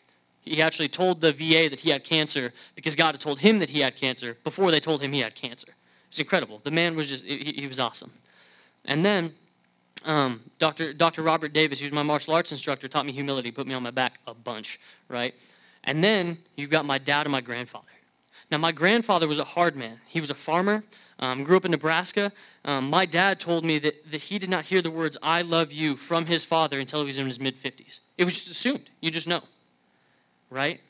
he actually told the VA that he had cancer because God had told him that he had cancer before they told him he had cancer. It's incredible. The man was just, he, he was awesome. And then um, Dr. Dr. Robert Davis, who's my martial arts instructor, taught me humility, put me on my back a bunch, right? And then you've got my dad and my grandfather. Now, my grandfather was a hard man. He was a farmer, um, grew up in Nebraska. Um, my dad told me that, that he did not hear the words, I love you, from his father until he was in his mid 50s. It was just assumed. You just know, right?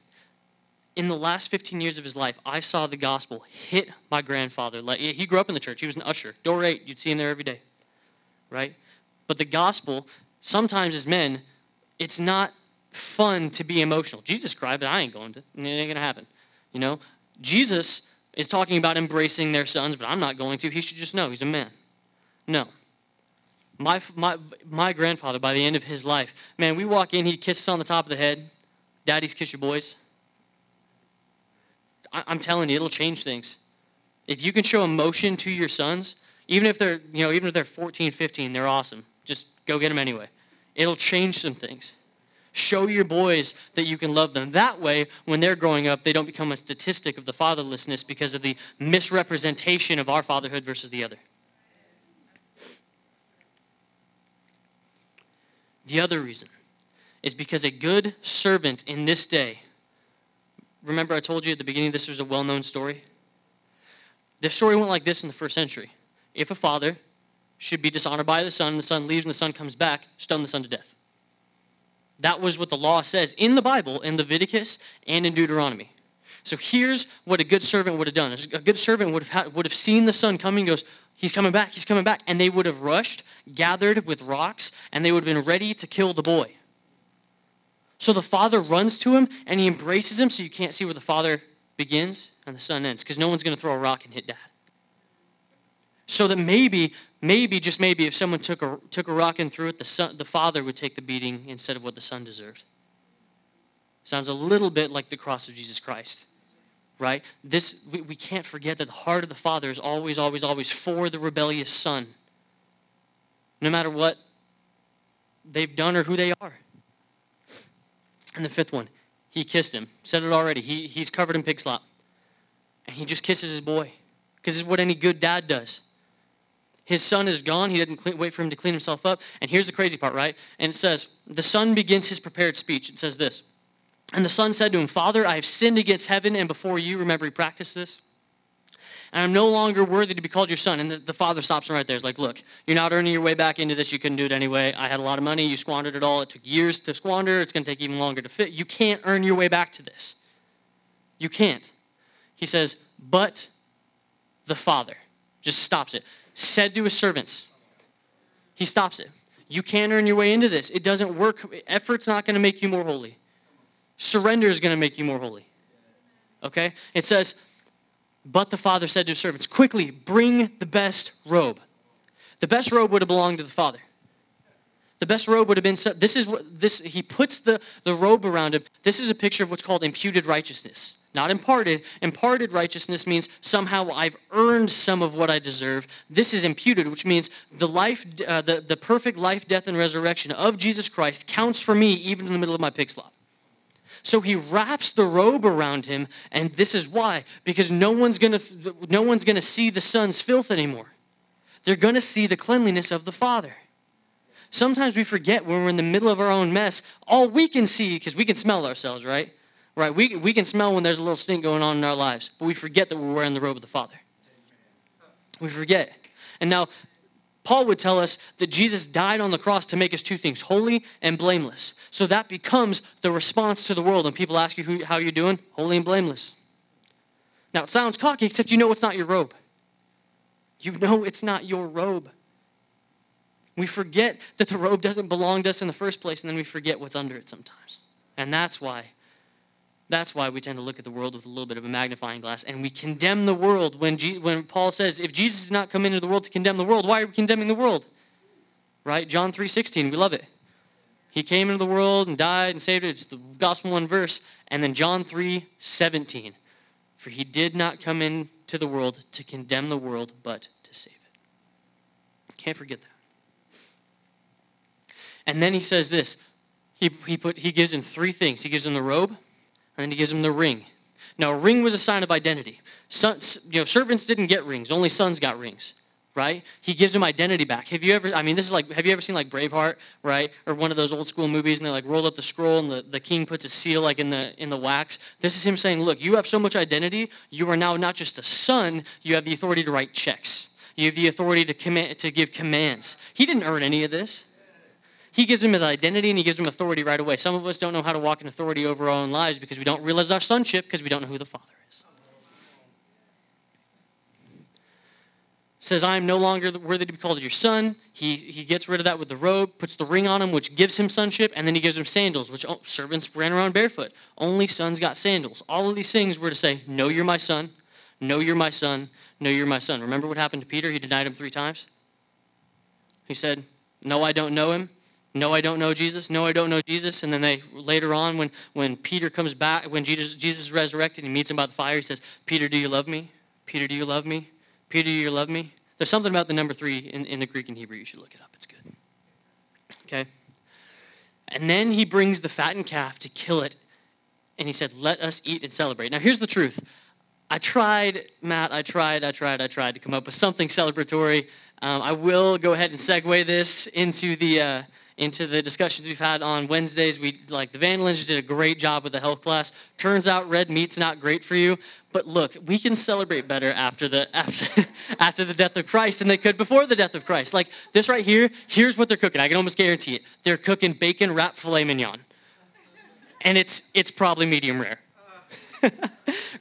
In the last 15 years of his life, I saw the gospel hit my grandfather. He grew up in the church. He was an usher. Door 8, you'd see him there every day, right? But the gospel, sometimes as men, it's not fun to be emotional. Jesus cried, but I ain't going to. It ain't going to happen. You know, Jesus is talking about embracing their sons, but I'm not going to. He should just know he's a man. No. My, my, my grandfather, by the end of his life, man, we walk in, he kisses on the top of the head. Daddy's kiss your boys. I, I'm telling you, it'll change things. If you can show emotion to your sons, even if they're, you know, even if they're 14, 15, they're awesome. Just go get them anyway. It'll change some things. Show your boys that you can love them. That way, when they're growing up, they don't become a statistic of the fatherlessness because of the misrepresentation of our fatherhood versus the other. The other reason is because a good servant in this day, remember I told you at the beginning this was a well known story? The story went like this in the first century. If a father should be dishonored by the son, the son leaves and the son comes back, stone the son to death. That was what the law says in the Bible, in Leviticus and in Deuteronomy. So here's what a good servant would have done. A good servant would have, had, would have seen the son coming goes, he's coming back, he's coming back. And they would have rushed, gathered with rocks, and they would have been ready to kill the boy. So the father runs to him and he embraces him so you can't see where the father begins and the son ends because no one's going to throw a rock and hit dad. So that maybe maybe, just maybe, if someone took a, took a rock and threw it, the, son, the father would take the beating instead of what the son deserved. Sounds a little bit like the cross of Jesus Christ, right? This, we, we can't forget that the heart of the father is always, always, always for the rebellious son, no matter what they've done or who they are. And the fifth one, he kissed him. Said it already. He, he's covered in pig slop. And he just kisses his boy. Because it's what any good dad does. His son is gone. He didn't clean, wait for him to clean himself up. And here's the crazy part, right? And it says, the son begins his prepared speech. It says this. And the son said to him, Father, I have sinned against heaven and before you. Remember, he practiced this. And I'm no longer worthy to be called your son. And the, the father stops him right there. He's like, Look, you're not earning your way back into this. You couldn't do it anyway. I had a lot of money. You squandered it all. It took years to squander. It's going to take even longer to fit. You can't earn your way back to this. You can't. He says, But the father just stops it said to his servants, he stops it. You can't earn your way into this. It doesn't work. Effort's not going to make you more holy. Surrender is going to make you more holy. Okay? It says, but the father said to his servants, quickly bring the best robe. The best robe would have belonged to the father. The best robe would have been this is what this he puts the, the robe around him. This is a picture of what's called imputed righteousness. Not imparted. Imparted righteousness means somehow I've earned some of what I deserve. This is imputed, which means the life, uh, the, the perfect life, death, and resurrection of Jesus Christ counts for me even in the middle of my pig slop. So he wraps the robe around him, and this is why because no one's gonna no one's gonna see the son's filth anymore. They're gonna see the cleanliness of the father. Sometimes we forget when we're in the middle of our own mess, all we can see, because we can smell ourselves, right? Right? We, we can smell when there's a little stink going on in our lives, but we forget that we're wearing the robe of the Father. We forget. And now, Paul would tell us that Jesus died on the cross to make us two things holy and blameless. So that becomes the response to the world. When people ask you who, how you're doing, holy and blameless. Now, it sounds cocky, except you know it's not your robe. You know it's not your robe. We forget that the robe doesn't belong to us in the first place, and then we forget what's under it sometimes. And that's why that's why we tend to look at the world with a little bit of a magnifying glass and we condemn the world when, Je- when Paul says, if Jesus did not come into the world to condemn the world, why are we condemning the world? Right? John 3.16, we love it. He came into the world and died and saved it. It's the gospel one verse. And then John 3.17, for he did not come into the world to condemn the world, but to save it. Can't forget that. And then he says this. He, he, put, he gives him three things. He gives him the robe, and then he gives him the ring. Now, a ring was a sign of identity. Sons, you know, servants didn't get rings; only sons got rings right? He gives him identity back. Have you ever, I mean, this is like, have you ever seen like Braveheart, right? Or one of those old school movies and they like roll up the scroll and the, the king puts a seal like in the, in the wax? This is him saying, look, you have so much identity, you are now not just a son, you have the authority to write checks. You have the authority to, command, to give commands. He didn't earn any of this. He gives him his identity and he gives him authority right away. Some of us don't know how to walk in authority over our own lives because we don't realize our sonship because we don't know who the Father is. says, I am no longer worthy to be called your son. He, he gets rid of that with the robe, puts the ring on him, which gives him sonship, and then he gives him sandals, which oh, servants ran around barefoot. Only sons got sandals. All of these things were to say, No, you're my son. No, you're my son. No, you're my son. Remember what happened to Peter? He denied him three times. He said, No, I don't know him. No, I don't know Jesus. No, I don't know Jesus. And then they later on, when, when Peter comes back, when Jesus, Jesus is resurrected, he meets him by the fire. He says, Peter, do you love me? Peter, do you love me? Peter, do you love me? There's something about the number three in, in the Greek and Hebrew. You should look it up. It's good. Okay? And then he brings the fattened calf to kill it. And he said, Let us eat and celebrate. Now, here's the truth. I tried, Matt, I tried, I tried, I tried to come up with something celebratory. Um, I will go ahead and segue this into the. Uh, into the discussions we've had on Wednesdays. We like the Vandalins did a great job with the health class. Turns out red meat's not great for you, but look, we can celebrate better after the after after the death of Christ than they could before the death of Christ. Like this right here, here's what they're cooking. I can almost guarantee it. They're cooking bacon wrapped filet mignon. And it's it's probably medium rare.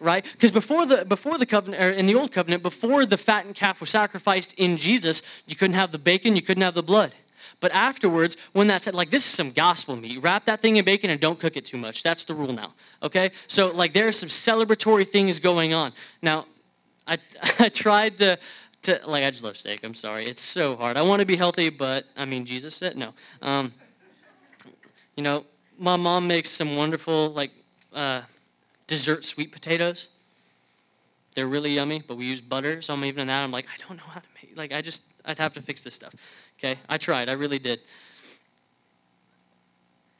right? Because before the before the covenant or in the old covenant, before the fattened calf was sacrificed in Jesus, you couldn't have the bacon, you couldn't have the blood. But afterwards, when that's like, this is some gospel meat. Wrap that thing in bacon and don't cook it too much. That's the rule now. Okay? So, like, there are some celebratory things going on. Now, I, I tried to, to, like, I just love steak. I'm sorry. It's so hard. I want to be healthy, but, I mean, Jesus said no. Um, you know, my mom makes some wonderful, like, uh, dessert sweet potatoes. They're really yummy, but we use butter. So I'm even in that. I'm like, I don't know how to make. Like, I just, I'd have to fix this stuff. Okay? I tried. I really did.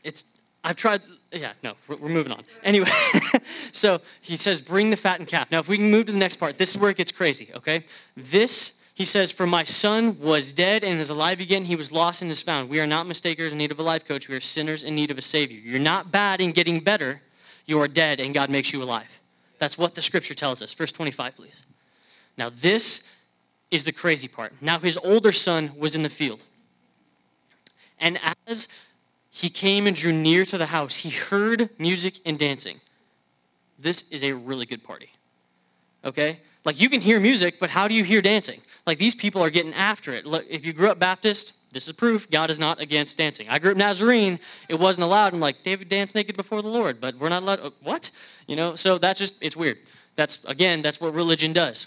It's, I've tried, yeah, no, we're, moving on. Anyway, so he says, bring the fattened calf. Now, if we can move to the next part, this is where it gets crazy, okay? This, he says, for my son was dead and is alive again. He was lost and is found. We are not mistakers in need of a life coach. We are sinners in need of a savior. You're not bad in getting better. You are dead and God makes you alive. That's what the scripture tells us. Verse 25, please. Now, this is the crazy part. Now his older son was in the field. And as he came and drew near to the house, he heard music and dancing. This is a really good party. Okay? Like you can hear music, but how do you hear dancing? Like these people are getting after it. Look, if you grew up Baptist, this is proof God is not against dancing. I grew up Nazarene, it wasn't allowed. I'm like, David danced naked before the Lord, but we're not allowed. Uh, what? You know, so that's just, it's weird. That's, again, that's what religion does.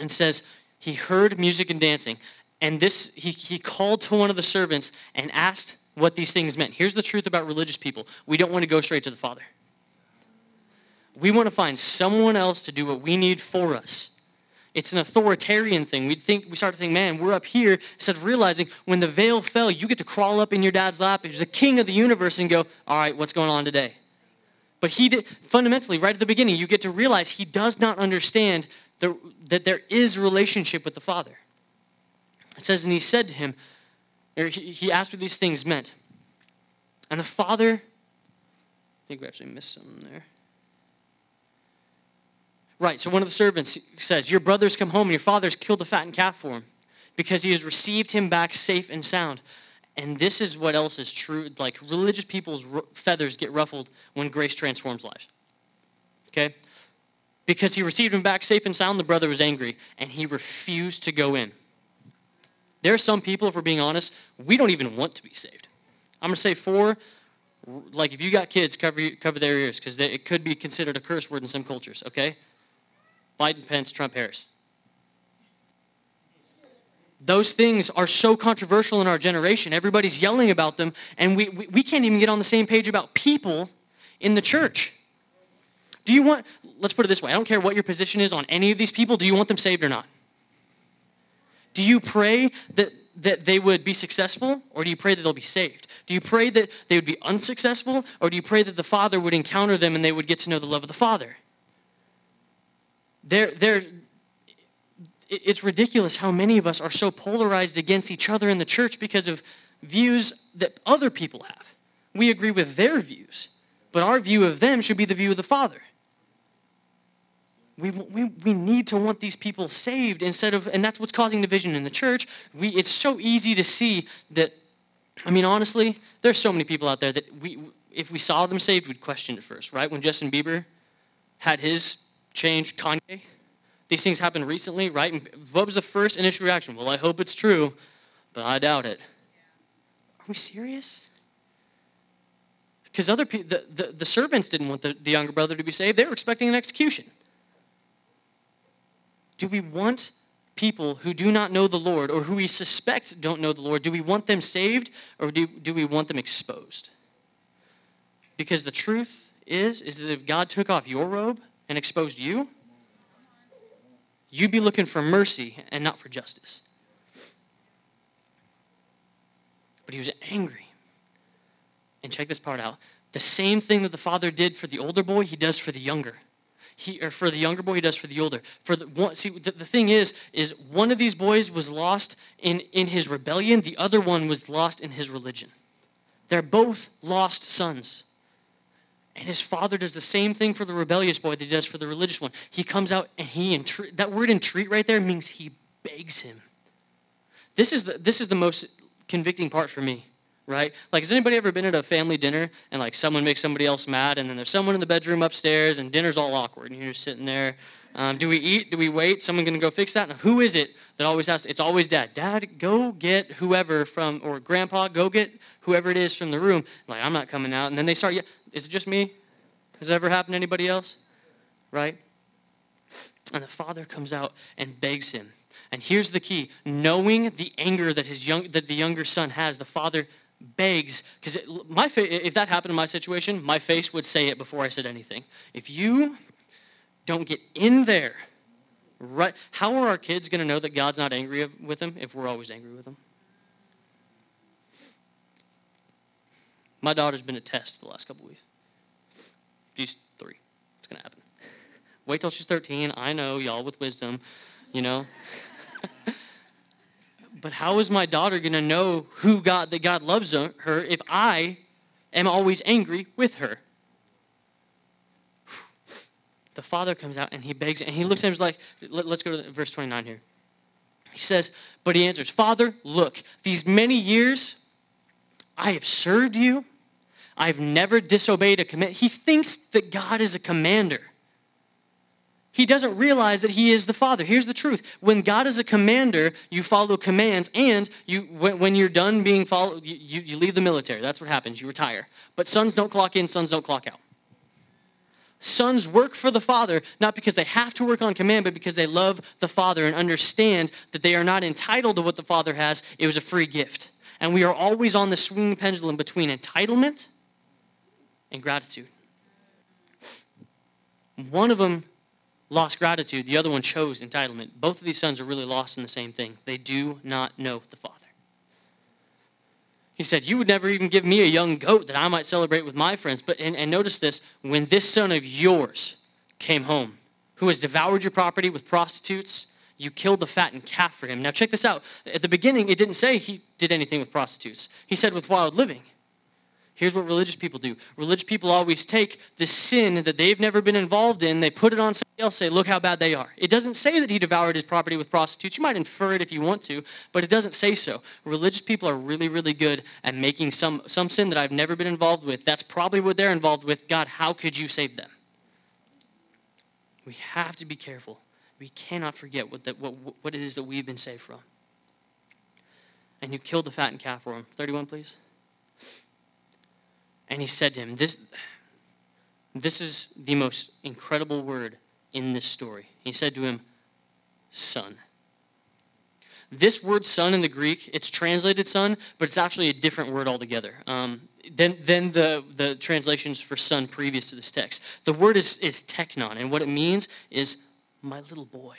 And says, he heard music and dancing. And this, he, he called to one of the servants and asked what these things meant. Here's the truth about religious people we don't want to go straight to the Father. We want to find someone else to do what we need for us. It's an authoritarian thing. We think we start to think, man, we're up here. Instead of realizing when the veil fell, you get to crawl up in your dad's lap. He's the king of the universe and go, all right, what's going on today? But he did fundamentally, right at the beginning, you get to realize he does not understand that there is relationship with the Father. It says, and he said to him, or he, he asked what these things meant. And the Father, I think we actually missed something there. Right, so one of the servants says, Your brother's come home and your father's killed a fattened calf for him because he has received him back safe and sound. And this is what else is true. Like religious people's feathers get ruffled when grace transforms lives. Okay? Because he received him back safe and sound, the brother was angry, and he refused to go in. There are some people, if we're being honest, we don't even want to be saved. I'm going to say four, like if you got kids, cover, cover their ears, because it could be considered a curse word in some cultures, okay? Biden, Pence, Trump, Harris. Those things are so controversial in our generation. Everybody's yelling about them, and we, we, we can't even get on the same page about people in the church. Do you want, let's put it this way I don't care what your position is on any of these people. Do you want them saved or not? Do you pray that that they would be successful, or do you pray that they'll be saved? Do you pray that they would be unsuccessful, or do you pray that the Father would encounter them and they would get to know the love of the Father? They're, they're, it's ridiculous how many of us are so polarized against each other in the church because of views that other people have. We agree with their views, but our view of them should be the view of the Father. We, we, we need to want these people saved instead of, and that's what's causing division in the church. We, it's so easy to see that, I mean, honestly, there's so many people out there that we, if we saw them saved, we'd question it first, right? When Justin Bieber had his change, Kanye, these things happened recently, right? And what was the first initial reaction? Well, I hope it's true, but I doubt it. Are we serious? Because other people, the, the, the servants didn't want the, the younger brother to be saved. They were expecting an execution. Do we want people who do not know the Lord or who we suspect don't know the Lord, do we want them saved or do, do we want them exposed? Because the truth is, is that if God took off your robe and exposed you, you'd be looking for mercy and not for justice. But he was angry. And check this part out. The same thing that the father did for the older boy, he does for the younger he or for the younger boy he does for the older. For the one see the, the thing is is one of these boys was lost in in his rebellion. The other one was lost in his religion. They're both lost sons. And his father does the same thing for the rebellious boy that he does for the religious one. He comes out and he entreat that word entreat right there means he begs him. This is the this is the most convicting part for me right? Like, has anybody ever been at a family dinner and like someone makes somebody else mad, and then there's someone in the bedroom upstairs, and dinner's all awkward, and you're just sitting there. Um, do we eat? Do we wait? Someone gonna go fix that? And who is it that always has? It's always dad. Dad, go get whoever from, or grandpa, go get whoever it is from the room. Like, I'm not coming out. And then they start. Yeah, is it just me? Has it ever happened to anybody else? Right? And the father comes out and begs him. And here's the key: knowing the anger that his young, that the younger son has, the father begs because my fa- if that happened in my situation my face would say it before i said anything. If you don't get in there right how are our kids going to know that god's not angry with them if we're always angry with them? My daughter's been a test the last couple weeks. She's three. It's going to happen. Wait till she's 13 i know y'all with wisdom you know but how is my daughter going to know who God, that God loves her if I am always angry with her? The father comes out and he begs, and he looks at him like, let's go to verse 29 here. He says, but he answers, Father, look, these many years I have served you. I've never disobeyed a command. He thinks that God is a commander. He doesn't realize that he is the father. Here's the truth. When God is a commander, you follow commands, and you, when, when you're done being followed, you, you, you leave the military. That's what happens. You retire. But sons don't clock in, sons don't clock out. Sons work for the Father, not because they have to work on command, but because they love the Father and understand that they are not entitled to what the Father has. It was a free gift. And we are always on the swinging pendulum between entitlement and gratitude. One of them lost gratitude. The other one chose entitlement. Both of these sons are really lost in the same thing. They do not know the Father. He said, You would never even give me a young goat that I might celebrate with my friends. But and, and notice this when this son of yours came home, who has devoured your property with prostitutes, you killed the fattened calf for him. Now check this out. At the beginning, it didn't say he did anything with prostitutes. He said with wild living. Here's what religious people do. Religious people always take the sin that they've never been involved in, they put it on somebody else, say, look how bad they are. It doesn't say that he devoured his property with prostitutes. You might infer it if you want to, but it doesn't say so. Religious people are really, really good at making some, some sin that I've never been involved with. That's probably what they're involved with. God, how could you save them? We have to be careful. We cannot forget what, the, what, what it is that we've been saved from. And you killed the fattened calf for him. 31, please. And he said to him, This, this is the most incredible word in this story. He said to him, Son. This word son in the Greek, it's translated son, but it's actually a different word altogether um, than, than the, the translations for son previous to this text. The word is, is teknon, and what it means is my little boy.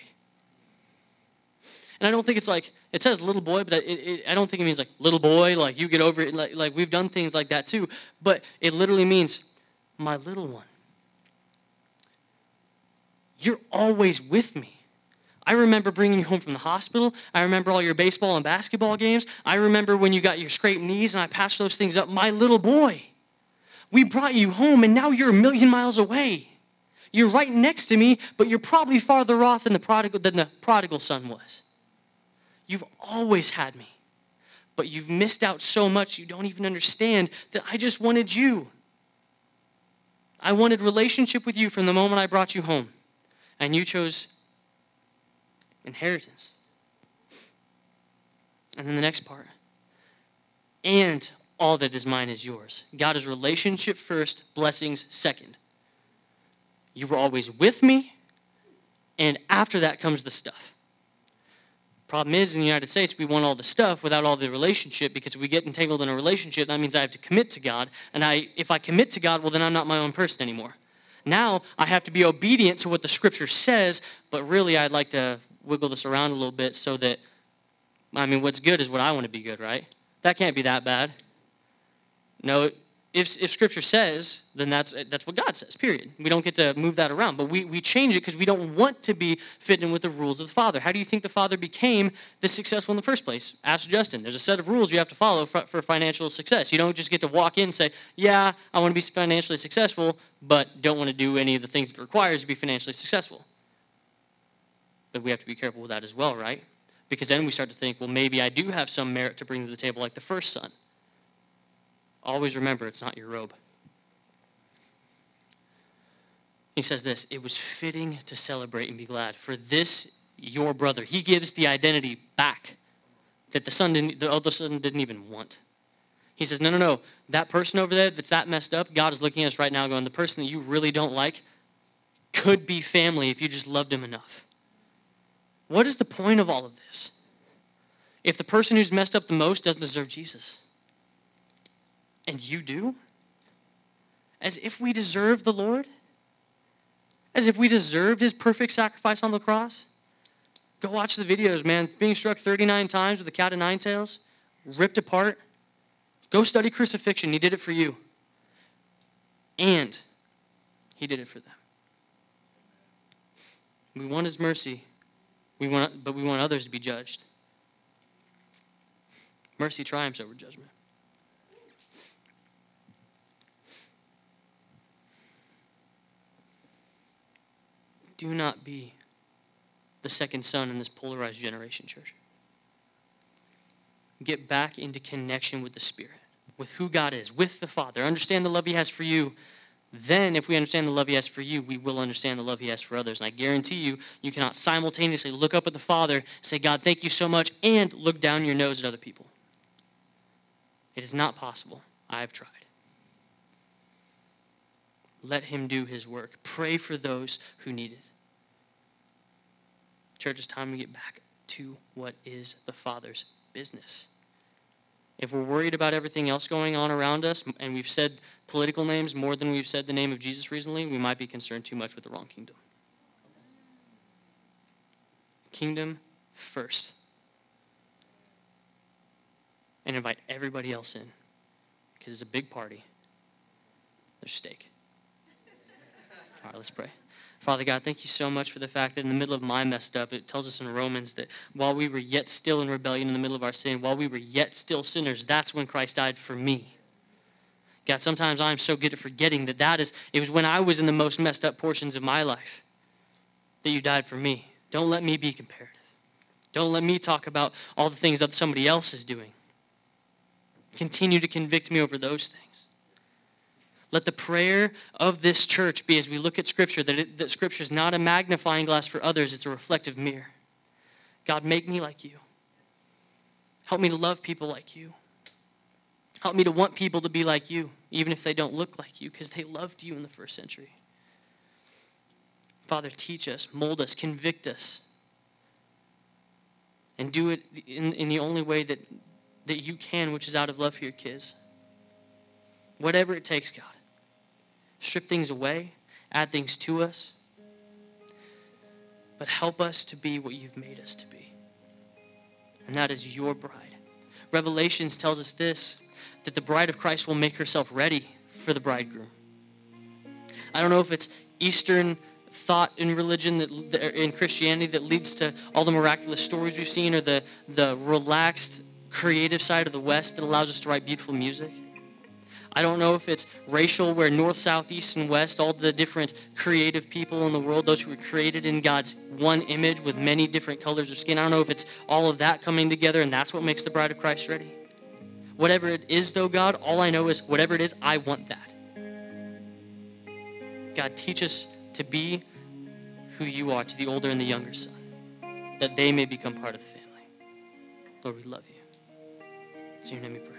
And I don't think it's like, It says little boy, but it, it, I don't think it means like little boy, like you get over it. Like, like we've done things like that too. But it literally means my little one. You're always with me. I remember bringing you home from the hospital. I remember all your baseball and basketball games. I remember when you got your scraped knees and I patched those things up. My little boy. We brought you home and now you're a million miles away. You're right next to me, but you're probably farther off than the prodigal, than the prodigal son was. You've always had me, but you've missed out so much you don't even understand that I just wanted you. I wanted relationship with you from the moment I brought you home, and you chose inheritance. And then the next part. And all that is mine is yours. God is relationship first, blessings second. You were always with me, and after that comes the stuff. Problem is, in the United States, we want all the stuff without all the relationship because if we get entangled in a relationship, that means I have to commit to God. And I, if I commit to God, well, then I'm not my own person anymore. Now I have to be obedient to what the scripture says, but really I'd like to wiggle this around a little bit so that, I mean, what's good is what I want to be good, right? That can't be that bad. No, if, if Scripture says, then that's, that's what God says, period. We don't get to move that around, but we, we change it because we don't want to be fitting with the rules of the Father. How do you think the Father became this successful in the first place? Ask Justin. There's a set of rules you have to follow for, for financial success. You don't just get to walk in and say, yeah, I want to be financially successful, but don't want to do any of the things it requires to be financially successful. But we have to be careful with that as well, right? Because then we start to think, well, maybe I do have some merit to bring to the table like the first son. Always remember, it's not your robe. He says this it was fitting to celebrate and be glad. For this, your brother, he gives the identity back that the son didn't, the other son didn't even want. He says, no, no, no. That person over there that's that messed up, God is looking at us right now going, the person that you really don't like could be family if you just loved him enough. What is the point of all of this? If the person who's messed up the most doesn't deserve Jesus, and you do? As if we deserve the Lord? As if we deserved his perfect sacrifice on the cross? Go watch the videos, man. Being struck 39 times with a cat of nine tails, ripped apart. Go study crucifixion. He did it for you. And he did it for them. We want his mercy, we want, but we want others to be judged. Mercy triumphs over judgment. Do not be the second son in this polarized generation, church. Get back into connection with the Spirit, with who God is, with the Father. Understand the love He has for you. Then, if we understand the love He has for you, we will understand the love He has for others. And I guarantee you, you cannot simultaneously look up at the Father, say, God, thank you so much, and look down your nose at other people. It is not possible. I have tried. Let him do his work. Pray for those who need it. Church, it's time to get back to what is the Father's business. If we're worried about everything else going on around us, and we've said political names more than we've said the name of Jesus recently, we might be concerned too much with the wrong kingdom. Kingdom first. And invite everybody else in because it's a big party. There's steak. All right, let's pray. Father God, thank you so much for the fact that in the middle of my messed up, it tells us in Romans that while we were yet still in rebellion in the middle of our sin, while we were yet still sinners, that's when Christ died for me. God, sometimes I'm so good at forgetting that that is, it was when I was in the most messed up portions of my life that you died for me. Don't let me be comparative. Don't let me talk about all the things that somebody else is doing. Continue to convict me over those things. Let the prayer of this church be as we look at Scripture that, it, that Scripture is not a magnifying glass for others, it's a reflective mirror. God, make me like you. Help me to love people like you. Help me to want people to be like you, even if they don't look like you, because they loved you in the first century. Father, teach us, mold us, convict us, and do it in, in the only way that, that you can, which is out of love for your kids. Whatever it takes, God strip things away, add things to us. But help us to be what you've made us to be. and that is your bride. Revelations tells us this that the bride of Christ will make herself ready for the bridegroom. I don't know if it's Eastern thought in religion that in Christianity that leads to all the miraculous stories we've seen or the the relaxed creative side of the West that allows us to write beautiful music. I don't know if it's racial, where north, south, east, and west, all the different creative people in the world, those who were created in God's one image with many different colors of skin. I don't know if it's all of that coming together and that's what makes the bride of Christ ready. Whatever it is, though, God, all I know is whatever it is, I want that. God, teach us to be who you are to the older and the younger son, that they may become part of the family. Lord, we love you. In your name we pray.